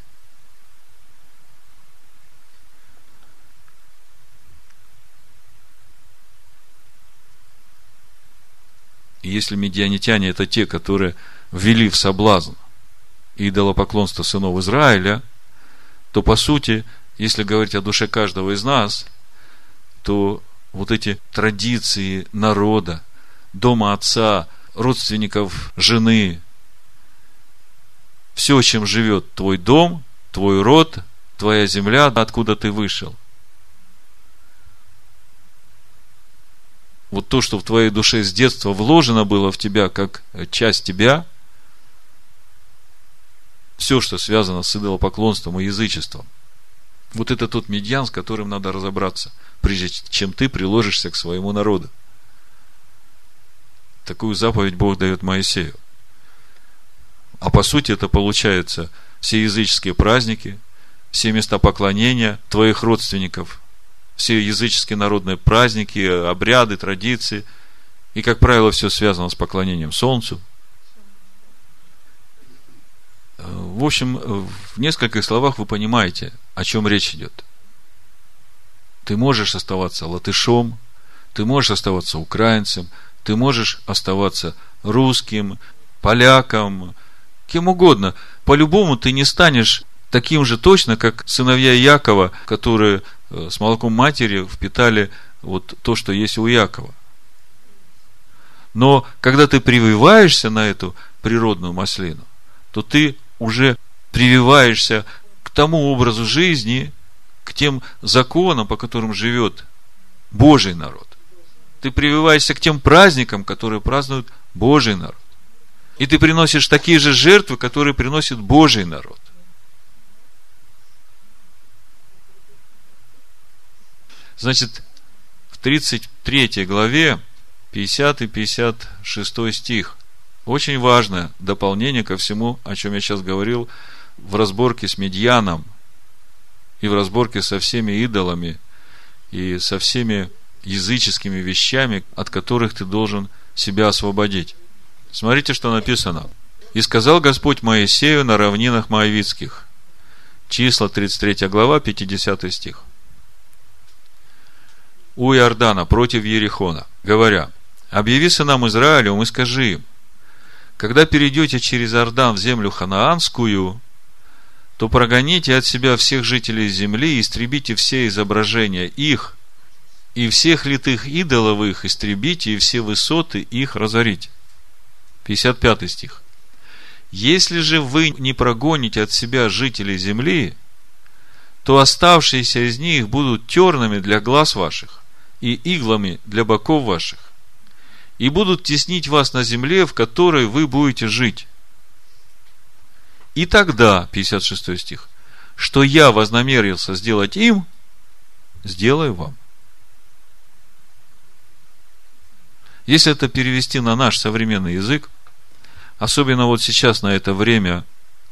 Speaker 1: Если медианитяне это те, которые ввели в соблазн идолопоклонство сынов Израиля, то по сути, если говорить о душе каждого из нас, то вот эти традиции народа, дома отца, родственников жены, все, чем живет твой дом, твой род, твоя земля, откуда ты вышел – вот то, что в твоей душе с детства вложено было в тебя как часть тебя, все, что связано с идолопоклонством и язычеством, вот это тот медьян, с которым надо разобраться, прежде чем ты приложишься к своему народу. Такую заповедь Бог дает Моисею. А по сути это получается все языческие праздники, все места поклонения твоих родственников, все языческие народные праздники, обряды, традиции. И, как правило, все связано с поклонением Солнцу. В общем, в нескольких словах вы понимаете, о чем речь идет. Ты можешь оставаться латышом, ты можешь оставаться украинцем, ты можешь оставаться русским, поляком, кем угодно. По-любому ты не станешь таким же точно, как сыновья Якова, которые с молоком матери впитали вот то, что есть у Якова. Но когда ты прививаешься на эту природную маслину, то ты уже прививаешься к тому образу жизни, к тем законам, по которым живет Божий народ. Ты прививаешься к тем праздникам, которые празднуют Божий народ. И ты приносишь такие же жертвы, которые приносит Божий народ. Значит, в 33 главе 50-56 стих. Очень важное дополнение ко всему, о чем я сейчас говорил, в разборке с Медьяном и в разборке со всеми идолами и со всеми языческими вещами, от которых ты должен себя освободить. Смотрите, что написано. «И сказал Господь Моисею на равнинах Моавицких». Числа 33 глава, 50 стих у Иордана против Ерихона, говоря, «Объяви сынам Израилевым и скажи им, когда перейдете через Иордан в землю ханаанскую, то прогоните от себя всех жителей земли и истребите все изображения их, и всех литых идолов их истребите, и все высоты их разорите. 55 стих. Если же вы не прогоните от себя жителей земли, то оставшиеся из них будут тернами для глаз ваших и иглами для боков ваших, и будут теснить вас на земле, в которой вы будете жить. И тогда, 56 стих, что я вознамерился сделать им, сделаю вам. Если это перевести на наш современный язык, особенно вот сейчас на это время,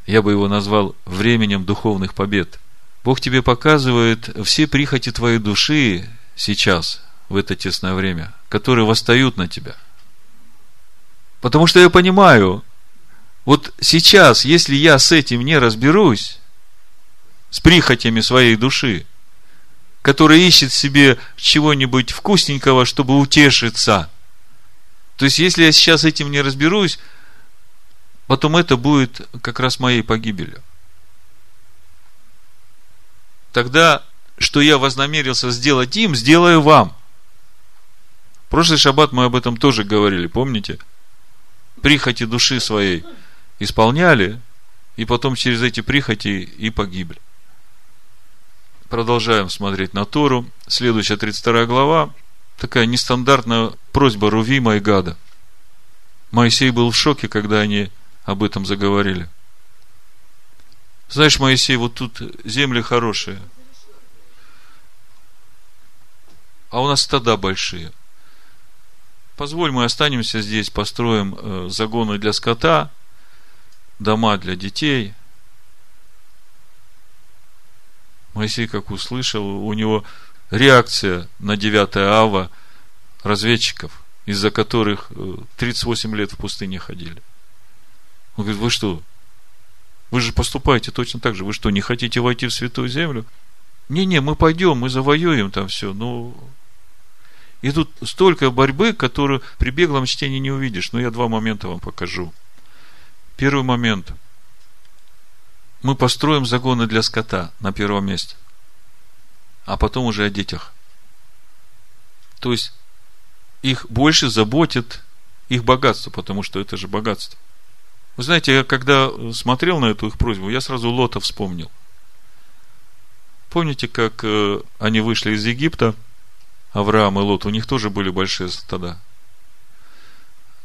Speaker 1: я бы его назвал временем духовных побед. Бог тебе показывает все прихоти твоей души сейчас, в это тесное время, которые восстают на тебя. Потому что я понимаю, вот сейчас, если я с этим не разберусь, с прихотями своей души, которая ищет себе чего-нибудь вкусненького, чтобы утешиться. То есть, если я сейчас этим не разберусь, потом это будет как раз моей погибелью. Тогда, что я вознамерился сделать им, сделаю вам. Прошлый шаббат мы об этом тоже говорили, помните? Прихоти души своей исполняли, и потом через эти прихоти и погибли. Продолжаем смотреть на Тору. Следующая 32 глава. Такая нестандартная просьба Рувима и Гада. Моисей был в шоке, когда они об этом заговорили. Знаешь, Моисей, вот тут земли хорошие. А у нас стада большие. Позволь, мы останемся здесь, построим э, загоны для скота, дома для детей – Моисей, как услышал, у него реакция на 9 ава разведчиков, из-за которых 38 э, лет в пустыне ходили. Он говорит, вы что? Вы же поступаете точно так же. Вы что, не хотите войти в святую землю? Не-не, мы пойдем, мы завоюем там все. Ну, и тут столько борьбы, которую при беглом чтении не увидишь. Но я два момента вам покажу. Первый момент – мы построим загоны для скота на первом месте, а потом уже о детях. То есть, их больше заботит их богатство, потому что это же богатство. Вы знаете, я когда смотрел на эту их просьбу, я сразу Лота вспомнил. Помните, как э, они вышли из Египта, Авраам и Лот, у них тоже были большие стада.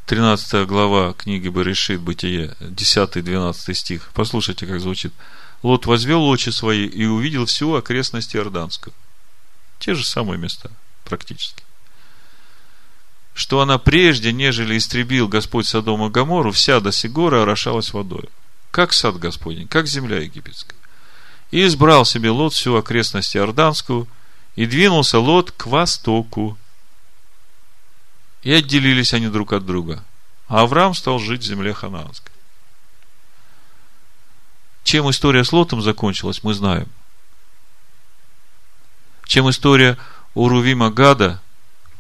Speaker 1: 13 глава книги Берешит, Бытие, 10-12 стих. Послушайте, как звучит. Лот возвел очи свои и увидел всю окрестность Иорданскую. Те же самые места, практически. Что она прежде, нежели истребил Господь Содом и Гамору, вся до Сигора орошалась водой. Как сад Господень, как земля египетская. И избрал себе Лот всю окрестность Иорданскую, и двинулся Лот к востоку, и отделились они друг от друга. А Авраам стал жить в земле ханаанской. Чем история с Лотом закончилась, мы знаем. Чем история у Рувима Гада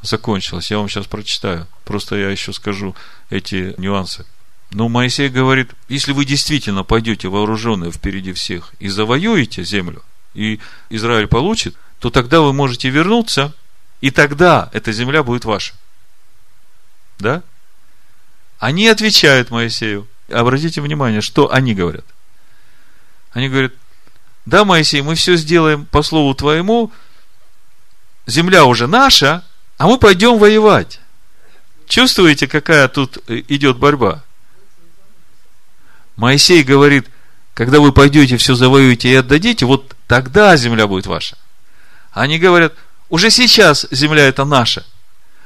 Speaker 1: закончилась, я вам сейчас прочитаю. Просто я еще скажу эти нюансы. Но Моисей говорит, если вы действительно пойдете вооруженные впереди всех и завоюете землю, и Израиль получит, то тогда вы можете вернуться, и тогда эта земля будет ваша. Да? Они отвечают Моисею. Обратите внимание, что они говорят. Они говорят, да, Моисей, мы все сделаем по слову твоему, земля уже наша, а мы пойдем воевать. Чувствуете, какая тут идет борьба? Моисей говорит, когда вы пойдете, все завоюете и отдадите, вот тогда земля будет ваша. Они говорят, уже сейчас земля это наша,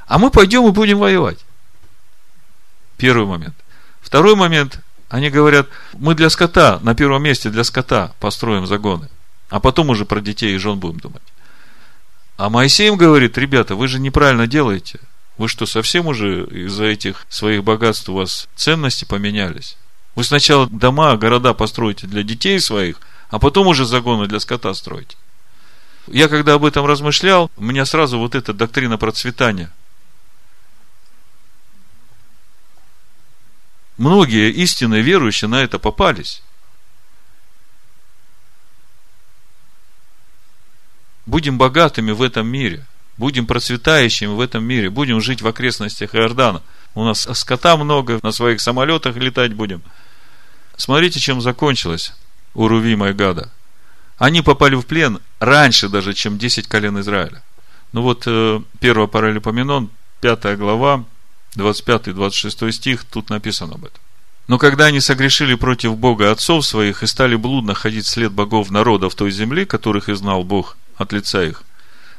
Speaker 1: а мы пойдем и будем воевать. Первый момент. Второй момент, они говорят, мы для скота, на первом месте для скота построим загоны, а потом уже про детей и жен будем думать. А Моисей им говорит, ребята, вы же неправильно делаете. Вы что, совсем уже из-за этих своих богатств у вас ценности поменялись? Вы сначала дома, города построите для детей своих, а потом уже загоны для скота строите. Я когда об этом размышлял, у меня сразу вот эта доктрина процветания – Многие истинные верующие на это попались. Будем богатыми в этом мире. будем процветающими в этом мире, будем жить в окрестностях Иордана. У нас скота много, на своих самолетах летать будем. Смотрите, чем закончилось у Рувима и Гада. Они попали в плен раньше даже, чем 10 колен Израиля. Ну вот, э, 1 Паралипоменон, 5 глава, 25-26 стих, тут написано об этом. Но когда они согрешили против Бога отцов своих и стали блудно ходить след богов народов той земли, которых и знал Бог от лица их,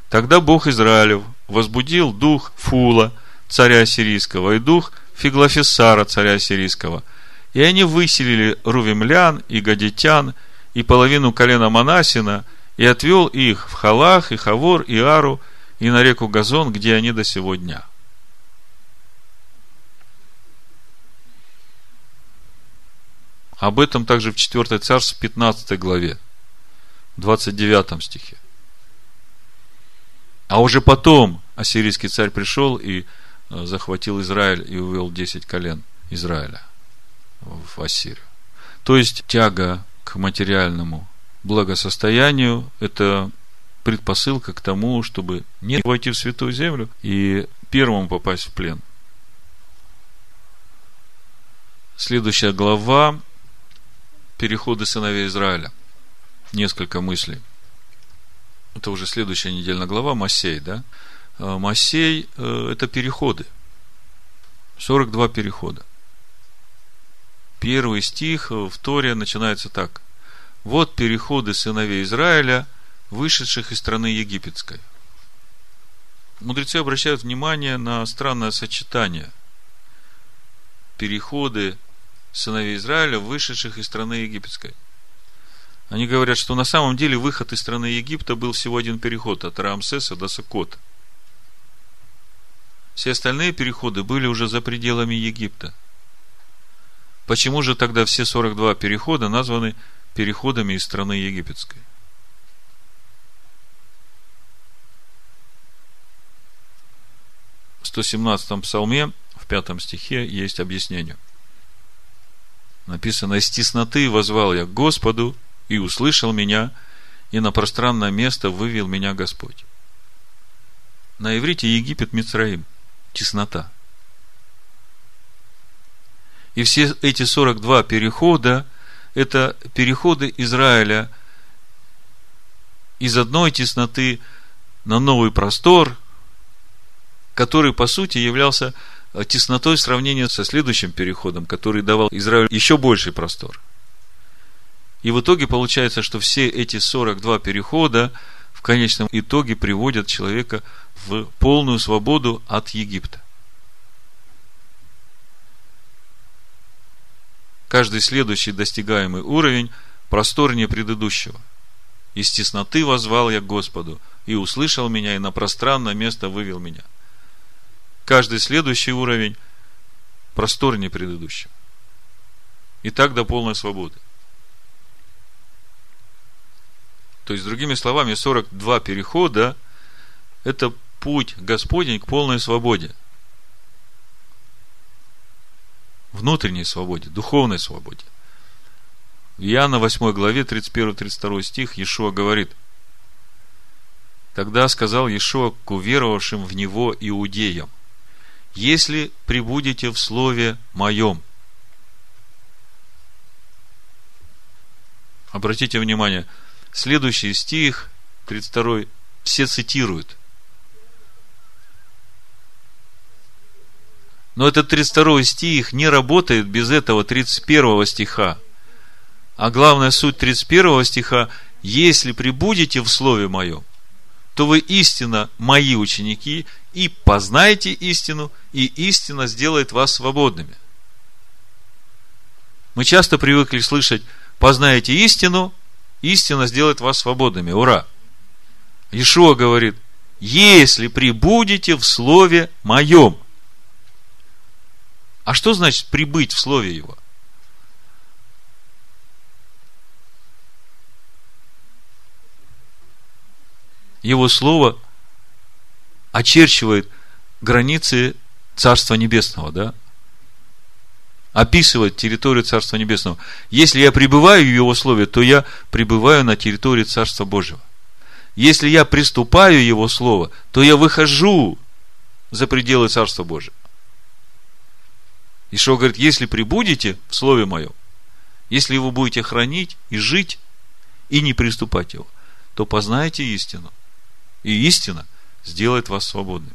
Speaker 1: тогда Бог Израилев возбудил дух Фула, царя сирийского, и дух Фиглофисара, царя сирийского. И они выселили Рувимлян и Гадитян, и половину колена Манасина, и отвел их в Халах, и Хавор, и Ару, и на реку Газон, где они до сего дня. Об этом также в 4 царств 15 главе, 29 стихе. А уже потом ассирийский царь пришел и э, захватил Израиль и увел 10 колен Израиля в Ассирию. То есть тяга к материальному благосостоянию – это предпосылка к тому, чтобы не войти в святую землю и первому попасть в плен. Следующая глава переходы сыновей Израиля. Несколько мыслей. Это уже следующая недельная глава, Масей, да? Э, Масей э, – это переходы. 42 перехода. Первый стих в Торе начинается так. Вот переходы сыновей Израиля, вышедших из страны египетской. Мудрецы обращают внимание на странное сочетание. Переходы сыновей Израиля, вышедших из страны египетской. Они говорят, что на самом деле выход из страны Египта был всего один переход от Рамсеса до Сокота. Все остальные переходы были уже за пределами Египта. Почему же тогда все 42 перехода названы переходами из страны египетской? В 117 псалме, в пятом стихе, есть объяснение – Написано, из тесноты возвал я к Господу, и услышал меня, и на пространное место вывел меня Господь. На иврите Египет Мицраим. Теснота. И все эти 42 перехода – это переходы Израиля из одной тесноты на новый простор, который, по сути, являлся Э, теснотой в сравнении со следующим переходом, который давал Израилю еще больший простор. И в итоге получается, что все эти 42 перехода в конечном итоге приводят человека в полную свободу от Египта. Каждый следующий достигаемый уровень просторнее предыдущего. Из тесноты возвал я к Господу, и услышал меня, и на пространное место вывел меня – каждый следующий уровень просторнее предыдущего. И так до полной свободы. То есть, другими словами, 42 перехода – это путь Господень к полной свободе. Внутренней свободе, духовной свободе. Иоанна 8 главе 31-32 стих Иешуа говорит, Тогда сказал Иешуа к уверовавшим в Него иудеям, если прибудете в Слове Моем. Обратите внимание, следующий стих, 32, все цитируют. Но этот 32 стих не работает без этого 31 стиха. А главная суть 31 стиха, если прибудете в Слове Моем, то вы истинно мои ученики, и познаете истину, и истина сделает вас свободными. Мы часто привыкли слышать, познаете истину, истина сделает вас свободными. Ура! Ишуа говорит, если прибудете в Слове Моем. А что значит прибыть в Слове Его? Его Слово очерчивает границы Царства Небесного, да? Описывает территорию Царства Небесного. Если я пребываю в Его Слове, то я пребываю на территории Царства Божьего. Если я приступаю Его Слово, то я выхожу за пределы Царства Божьего. Ишо говорит, если прибудете в Слове Моем, если его будете хранить и жить, и не приступать его, то познаете истину. И истина сделает вас свободным.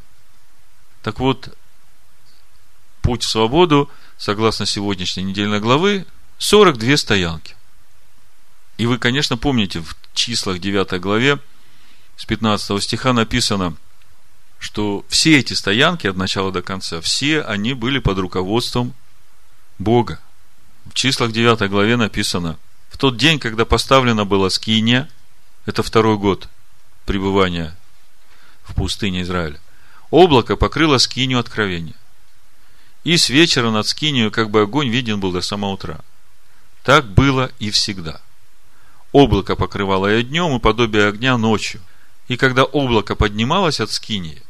Speaker 1: Так вот, путь в свободу, согласно сегодняшней недельной главы, 42 стоянки. И вы, конечно, помните, в числах 9 главе с 15 стиха написано, что все эти стоянки от начала до конца, все они были под руководством Бога. В числах 9 главе написано, в тот день, когда поставлена была скиния, это второй год пребывания в пустыне Израиля, облако покрыло скинию откровения. И с вечера над скинию как бы огонь виден был до самого утра. Так было и всегда. Облако покрывало и днем, и подобие огня ночью. И когда облако поднималось от скинии,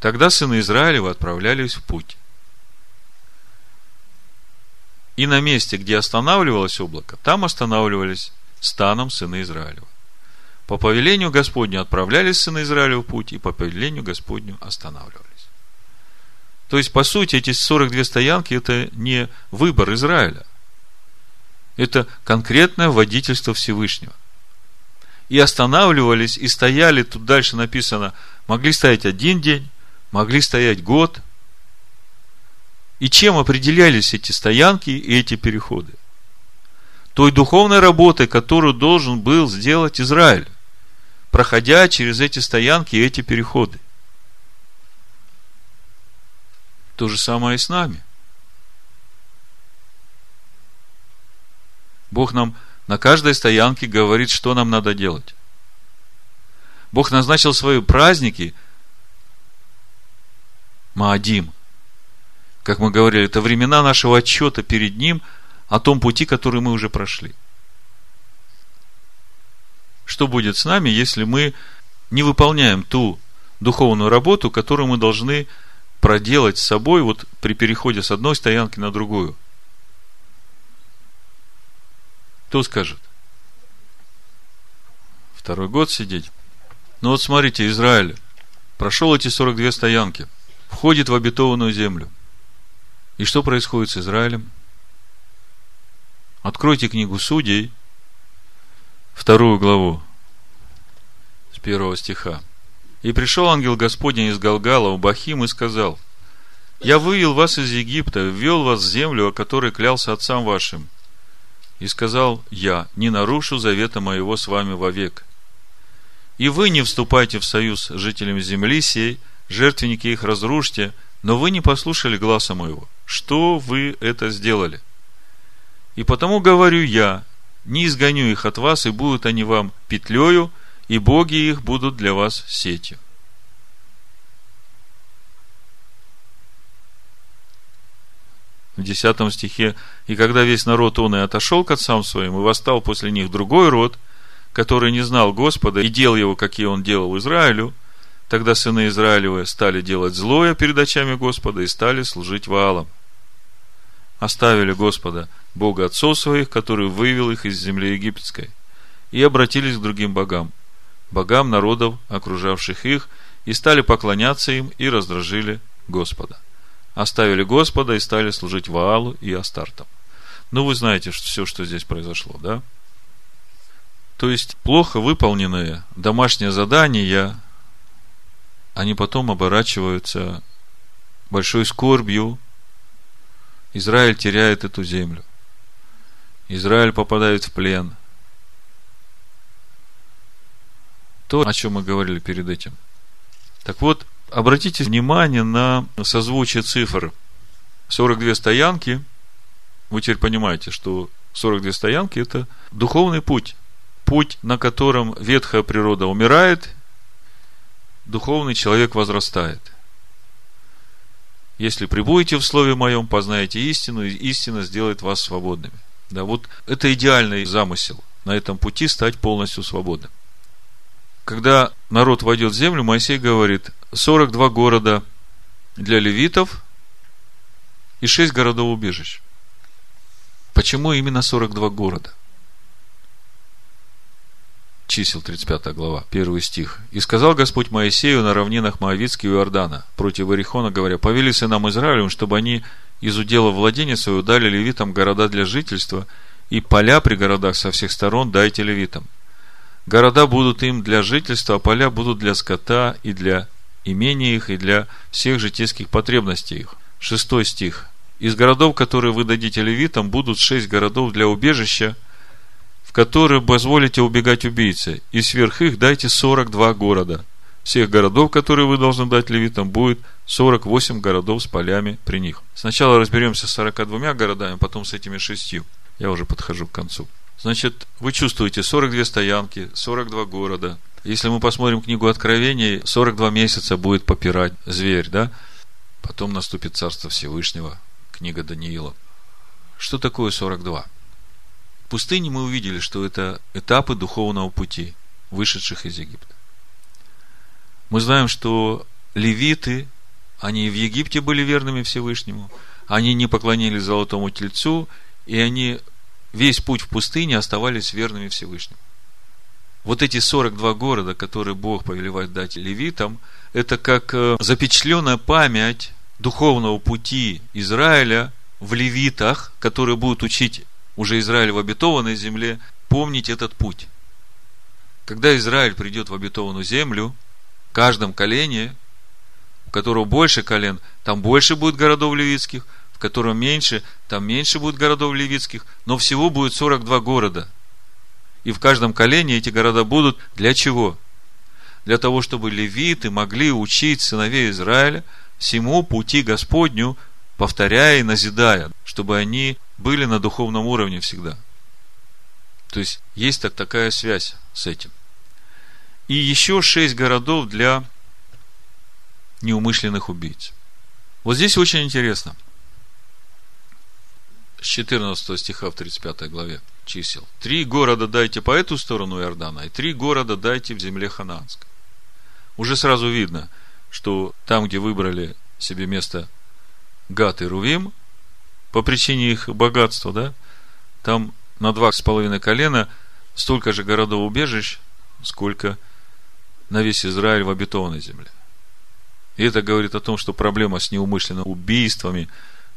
Speaker 1: тогда сыны Израилева отправлялись в путь. И на месте, где останавливалось облако, там останавливались станом сыны Израилева. По повелению Господню отправлялись сыны Израиля в путь, и по повелению Господню останавливались. То есть, по сути, эти 42 стоянки – это не выбор Израиля. Это конкретное водительство Всевышнего. И останавливались, и стояли, тут дальше написано, могли стоять один день, могли стоять год, и чем определялись эти стоянки и эти переходы? Той духовной работой, которую должен был сделать Израиль, проходя через эти стоянки и эти переходы. То же самое и с нами. Бог нам на каждой стоянке говорит, что нам надо делать. Бог назначил свои праздники Маадим – как мы говорили, это времена нашего отчета перед Ним о том пути, который мы уже прошли. Что будет с нами, если мы не выполняем ту духовную работу, которую мы должны проделать с собой вот при переходе с одной стоянки на другую? Кто скажет? Второй год сидеть? Ну вот смотрите, Израиль прошел эти 42 стоянки, входит в обетованную землю. И что происходит с Израилем? Откройте книгу Судей, вторую главу, с первого стиха. И пришел ангел Господень из Галгала у Бахим и сказал, Я вывел вас из Египта, ввел вас в землю, о которой клялся отцам вашим. И сказал я, не нарушу завета моего с вами вовек. И вы не вступайте в союз с жителями земли сей, жертвенники их разрушьте, но вы не послушали гласа моего что вы это сделали. И потому говорю я, не изгоню их от вас, и будут они вам петлею, и боги их будут для вас сетью. В десятом стихе, «И когда весь народ он и отошел к отцам своим, и восстал после них другой род, который не знал Господа и делал его, какие он делал Израилю, тогда сыны Израилевы стали делать злое перед очами Господа и стали служить Ваалам оставили Господа, Бога отцов своих, который вывел их из земли египетской, и обратились к другим богам, богам народов, окружавших их, и стали поклоняться им и раздражили Господа. Оставили Господа и стали служить Ваалу и Астартам. Ну, вы знаете что все, что здесь произошло, да? То есть, плохо выполненные домашние задания, они потом оборачиваются большой скорбью, Израиль теряет эту землю. Израиль попадает в плен. То, о чем мы говорили перед этим. Так вот, обратите внимание на созвучие цифр. 42 стоянки. Вы теперь понимаете, что 42 стоянки – это духовный путь. Путь, на котором ветхая природа умирает, духовный человек возрастает – если прибудете в Слове Моем, познаете истину, и истина сделает вас свободными. Да, вот это идеальный замысел на этом пути стать полностью свободным. Когда народ войдет в землю, Моисей говорит, 42 города для левитов и 6 городов убежищ. Почему именно 42 города? Чисел 35 глава, первый стих. «И сказал Господь Моисею на равнинах Моавицких и Иордана, против Иерихона, говоря, повели сынам Израилевым, чтобы они из удела владения своего дали левитам города для жительства, и поля при городах со всех сторон дайте левитам. Города будут им для жительства, а поля будут для скота и для имения их, и для всех житейских потребностей их». Шестой стих. «Из городов, которые вы дадите левитам, будут шесть городов для убежища, которые позволите убегать убийце, и сверх их дайте 42 города. Всех городов, которые вы должны дать левитам, будет 48 городов с полями при них. Сначала разберемся с 42 городами, потом с этими шестью. Я уже подхожу к концу. Значит, вы чувствуете 42 стоянки, 42 города. Если мы посмотрим книгу Откровений, 42 месяца будет попирать зверь, да? Потом наступит Царство Всевышнего, книга Даниила. Что такое 42? Пустыне мы увидели, что это этапы духовного пути, вышедших из Египта. Мы знаем, что левиты, они в Египте были верными Всевышнему, они не поклонились золотому тельцу, и они весь путь в пустыне оставались верными Всевышнему. Вот эти 42 города, которые Бог повелевает дать левитам, это как э, запечатленная память духовного пути Израиля в левитах, которые будут учить уже Израиль в обетованной земле, помнить этот путь. Когда Израиль придет в обетованную землю, в каждом колене, у которого больше колен, там больше будет городов левитских, в котором меньше, там меньше будет городов левитских, но всего будет 42 города. И в каждом колене эти города будут для чего? Для того, чтобы левиты могли учить сыновей Израиля всему пути Господню, повторяя и назидая, чтобы они были на духовном уровне всегда. То есть, есть так, такая связь с этим. И еще шесть городов для неумышленных убийц. Вот здесь очень интересно. С 14 стиха в 35 главе чисел. Три города дайте по эту сторону Иордана, и три города дайте в земле Ханаанской. Уже сразу видно, что там, где выбрали себе место Гат и Рувим, по причине их богатства, да, там на два с половиной колена столько же городов убежищ, сколько на весь Израиль в обетованной земле. И это говорит о том, что проблема с неумышленными убийствами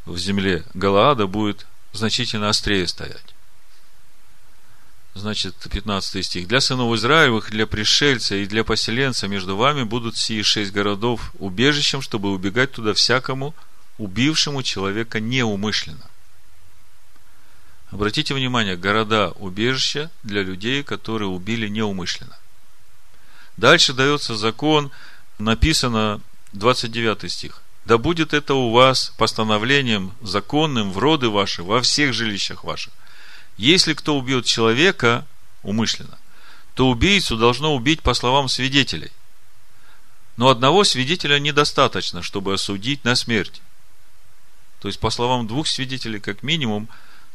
Speaker 1: в земле Галаада будет значительно острее стоять. Значит, 15 стих. Для сынов Израилевых, для пришельца и для поселенца между вами будут сии шесть городов убежищем, чтобы убегать туда всякому, убившему человека неумышленно. Обратите внимание, города убежища для людей, которые убили неумышленно. Дальше дается закон, написано 29 стих. Да будет это у вас постановлением законным в роды ваши, во всех жилищах ваших. Если кто убьет человека умышленно, то убийцу должно убить по словам свидетелей. Но одного свидетеля недостаточно, чтобы осудить на смерть. То есть, по словам двух свидетелей, как минимум,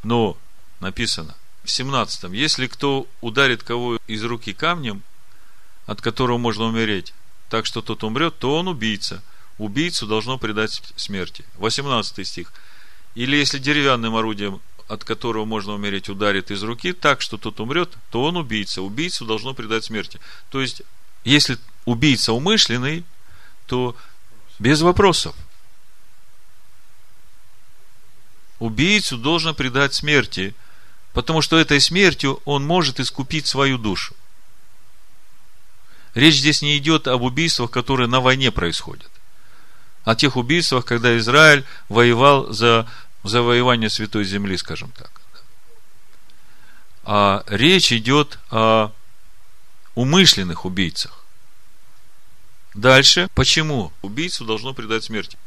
Speaker 1: но написано в 17 если кто ударит кого из руки камнем, от которого можно умереть, так что тот умрет, то он убийца. Убийцу должно предать смерти. 18 стих. Или если деревянным орудием, от которого можно умереть, ударит из руки, так что тот умрет, то он убийца. Убийцу должно предать смерти. То есть, если убийца умышленный, то без вопросов. Убийцу должно предать смерти, потому что этой смертью он может искупить свою душу. Речь здесь не идет об убийствах, которые на войне происходят. О тех убийствах, когда Израиль воевал за завоевание Святой Земли, скажем так. А речь идет о умышленных убийцах. Дальше, почему убийцу должно предать смерти?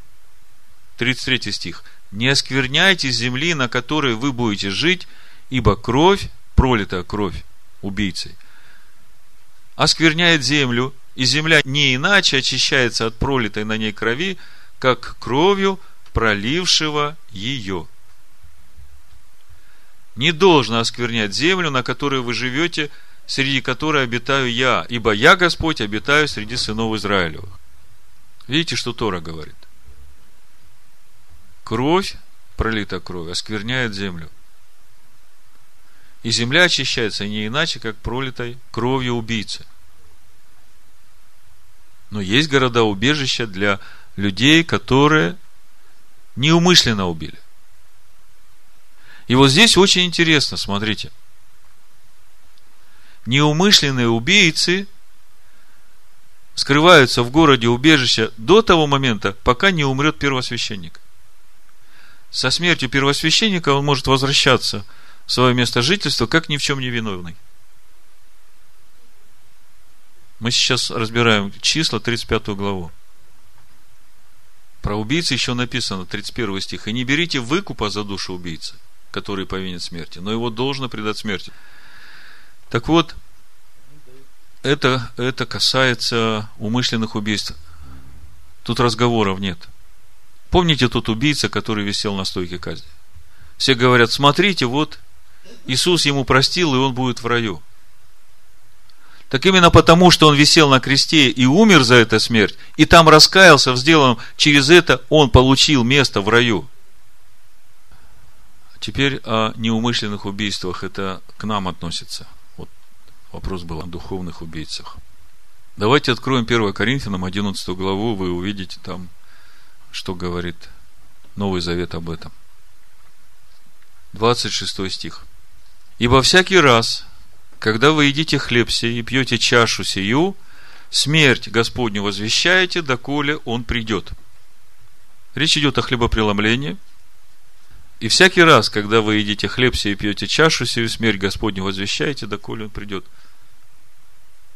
Speaker 1: 33 стих не оскверняйте земли, на которой вы будете жить, ибо кровь, пролитая кровь убийцей, оскверняет землю, и земля не иначе очищается от пролитой на ней крови, как кровью пролившего ее. Не должно осквернять землю, на которой вы живете, среди которой обитаю я, ибо я, Господь, обитаю среди сынов Израилевых. Видите, что Тора говорит? Кровь, пролита кровь, оскверняет землю. И земля очищается не иначе, как пролитой кровью убийцы. Но есть города-убежища для людей, которые неумышленно убили. И вот здесь очень интересно, смотрите. Неумышленные убийцы скрываются в городе убежища до того момента, пока не умрет первосвященник. Со смертью первосвященника он может возвращаться в свое место жительства, как ни в чем не виновный. Мы сейчас разбираем числа 35 главу. Про убийцы еще написано, 31 стих. «И не берите выкупа за душу убийцы, который повинен смерти, но его должно предать смерти». Так вот, это, это касается умышленных убийств. Тут разговоров нет. Помните тот убийца, который висел на стойке казни? Все говорят, смотрите, вот Иисус ему простил, и он будет в раю. Так именно потому, что он висел на кресте и умер за эту смерть, и там раскаялся в сделанном, через это он получил место в раю. Теперь о неумышленных убийствах это к нам относится. Вот вопрос был о духовных убийцах. Давайте откроем 1 Коринфянам 11 главу, вы увидите там, что говорит Новый Завет об этом. 26 стих. Ибо всякий раз, когда вы едите хлеб сей и пьете чашу сию, смерть Господню возвещаете, доколе Он придет. Речь идет о хлебопреломлении. И всякий раз, когда вы едите хлеб сей и пьете чашу сию, смерть Господню возвещаете, доколе Он придет.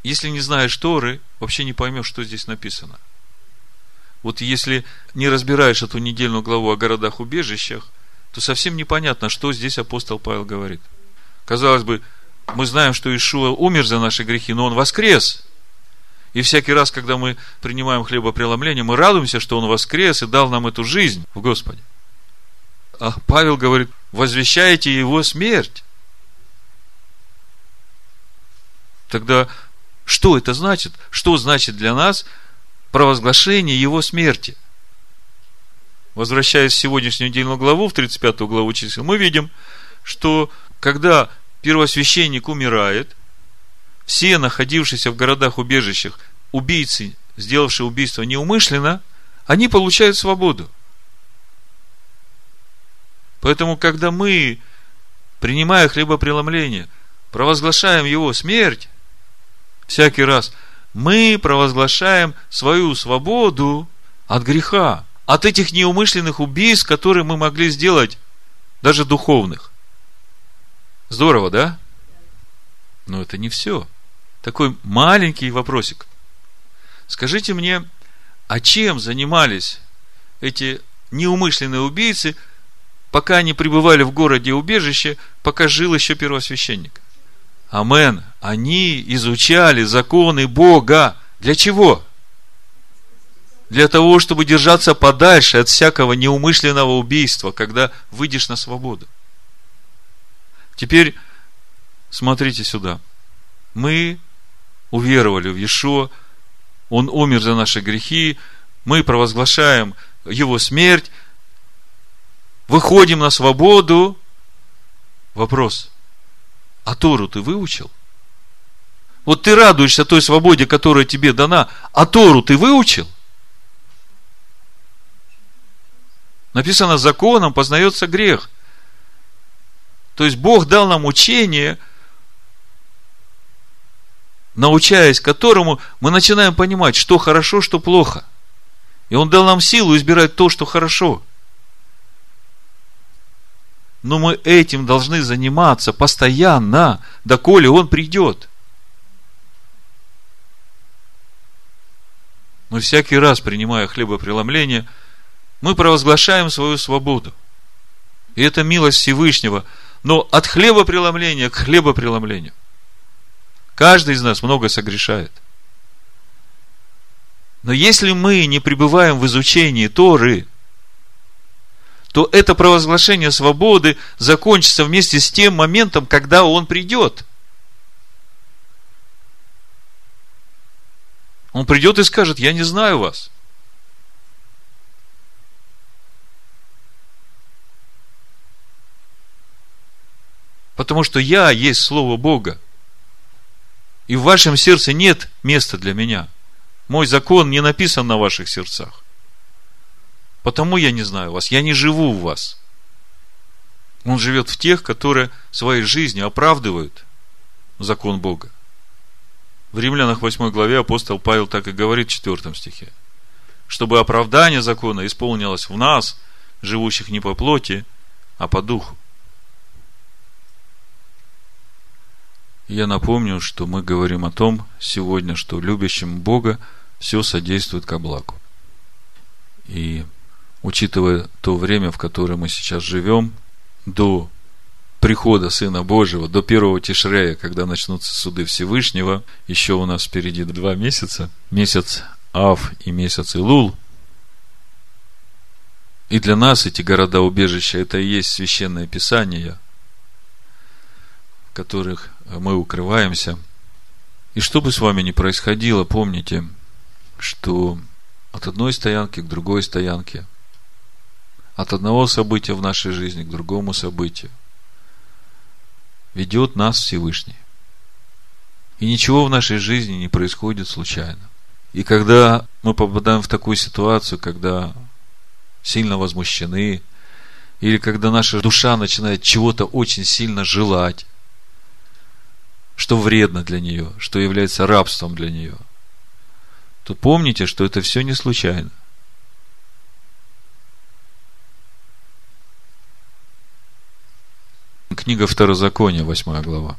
Speaker 1: Если не знаешь Торы, вообще не поймешь, что здесь написано. Вот если не разбираешь эту недельную главу о городах-убежищах, то совсем непонятно, что здесь апостол Павел говорит. Казалось бы, мы знаем, что Ишуа умер за наши грехи, но Он воскрес. И всякий раз, когда мы принимаем хлебопреломление, мы радуемся, что Он воскрес и дал нам эту жизнь в Господе. А Павел говорит, возвещаете Его смерть. Тогда что это значит? Что значит для нас провозглашение Его смерти? Возвращаясь в сегодняшнюю недельную главу, в 35 главу чисел, мы видим, что когда первосвященник умирает, все находившиеся в городах-убежищах, убийцы, сделавшие убийство неумышленно, они получают свободу. Поэтому, когда мы, принимая хлебопреломление, провозглашаем его смерть, всякий раз, мы провозглашаем свою свободу от греха, от этих неумышленных убийств, которые мы могли сделать, даже духовных. Здорово, да? Но это не все. Такой маленький вопросик. Скажите мне, а чем занимались эти неумышленные убийцы, пока они пребывали в городе убежище, пока жил еще первосвященник? Амен. Они изучали законы Бога. Для чего? Для того, чтобы держаться подальше от всякого неумышленного убийства, когда выйдешь на свободу. Теперь смотрите сюда. Мы уверовали в Иешуа, Он умер за наши грехи, мы провозглашаем Его смерть, выходим на свободу. Вопрос, а Тору ты выучил? Вот ты радуешься той свободе, которая тебе дана, а Тору ты выучил? Написано, законом познается грех – то есть Бог дал нам учение, научаясь которому мы начинаем понимать, что хорошо, что плохо. И Он дал нам силу избирать то, что хорошо. Но мы этим должны заниматься постоянно, доколе Он придет. Мы всякий раз, принимая хлебопреломление, мы провозглашаем свою свободу. И это милость Всевышнего – но от хлебопреломления к хлебопреломлению. Каждый из нас много согрешает. Но если мы не пребываем в изучении Торы, то это провозглашение свободы закончится вместе с тем моментом, когда он придет. Он придет и скажет, я не знаю вас. Потому что я есть Слово Бога. И в вашем сердце нет места для меня. Мой закон не написан на ваших сердцах. Потому я не знаю вас. Я не живу в вас. Он живет в тех, которые своей жизнью оправдывают закон Бога. В Римлянах 8 главе апостол Павел так и говорит в 4 стихе. Чтобы оправдание закона исполнилось в нас, живущих не по плоти, а по духу. Я напомню, что мы говорим о том сегодня, что любящим Бога все содействует ко благу. И учитывая то время, в которое мы сейчас живем, до прихода Сына Божьего, до первого Тишрея, когда начнутся суды Всевышнего, еще у нас впереди два месяца, месяц Ав и месяц Илул. И для нас эти города-убежища, это и есть священное Писание, в которых мы укрываемся. И что бы с вами ни происходило, помните, что от одной стоянки к другой стоянке, от одного события в нашей жизни к другому событию, ведет нас Всевышний. И ничего в нашей жизни не происходит случайно. И когда мы попадаем в такую ситуацию, когда сильно возмущены, или когда наша душа начинает чего-то очень сильно желать, что вредно для нее, что является рабством для нее, то помните, что это все не случайно. Книга Второзакония, 8 глава.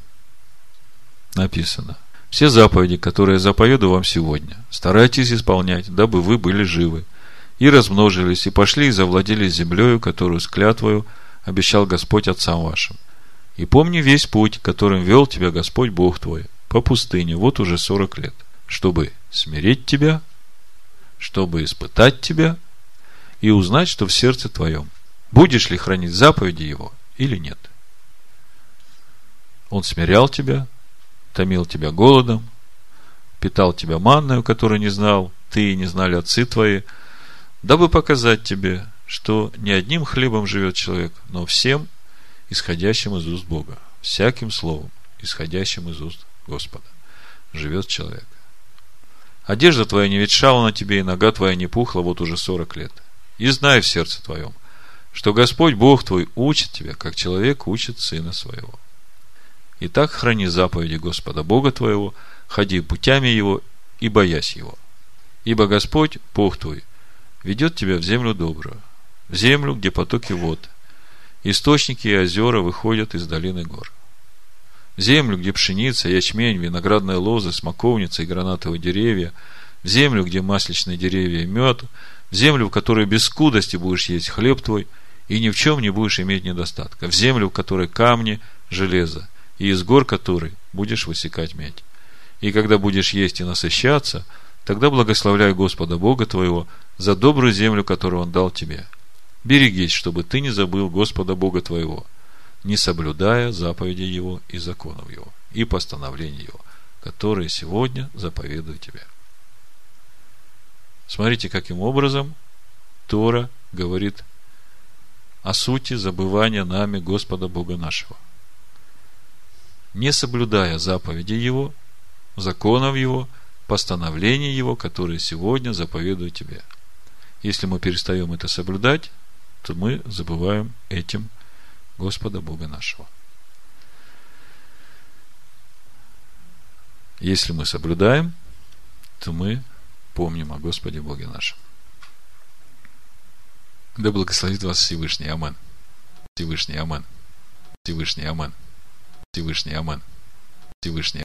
Speaker 1: Написано. Все заповеди, которые заповеду вам сегодня, старайтесь исполнять, дабы вы были живы, и размножились, и пошли, и завладели землею, которую с клятвою обещал Господь отцам вашим. И помни весь путь, которым вел тебя Господь Бог твой, по пустыне, вот уже сорок лет, чтобы смирить тебя, чтобы испытать тебя и узнать, что в сердце твоем, будешь ли хранить заповеди Его или нет. Он смирял тебя, томил тебя голодом, питал тебя манною, которую не знал, ты и не знали отцы твои, дабы показать тебе, что не одним хлебом живет человек, но всем, исходящим из уст Бога, всяким словом, исходящим из уст Господа, живет человек. Одежда твоя не ветшала на тебе, и нога твоя не пухла вот уже сорок лет. И знай в сердце твоем, что Господь Бог твой учит тебя, как человек учит сына своего. Итак, храни заповеди Господа Бога твоего, ходи путями Его и боясь Его. Ибо Господь, Бог твой, ведет тебя в землю добрую, в землю, где потоки вод, источники и озера выходят из долины гор. В землю, где пшеница, ячмень, виноградная лоза, смоковница и гранатовые деревья, в землю, где масличные деревья и мед, в землю, в которой без скудости будешь есть хлеб твой, и ни в чем не будешь иметь недостатка, в землю, в которой камни, железо, и из гор которой будешь высекать медь. И когда будешь есть и насыщаться, тогда благословляй Господа Бога твоего за добрую землю, которую Он дал тебе. Берегись, чтобы ты не забыл Господа Бога твоего, не соблюдая заповеди Его и законов Его, и постановлений Его, которые сегодня заповедую тебе. Смотрите, каким образом Тора говорит о сути забывания нами Господа Бога нашего – не соблюдая заповеди Его, законов Его, постановлений Его, которые сегодня заповедую тебе. Если мы перестаем это соблюдать, то мы забываем этим Господа Бога нашего. Если мы соблюдаем, то мы помним о Господе Боге нашем. Да благословит вас Всевышний. Амин. Всевышний. Амин. Всевышний. Амин. Всевышний Аман. Всевышний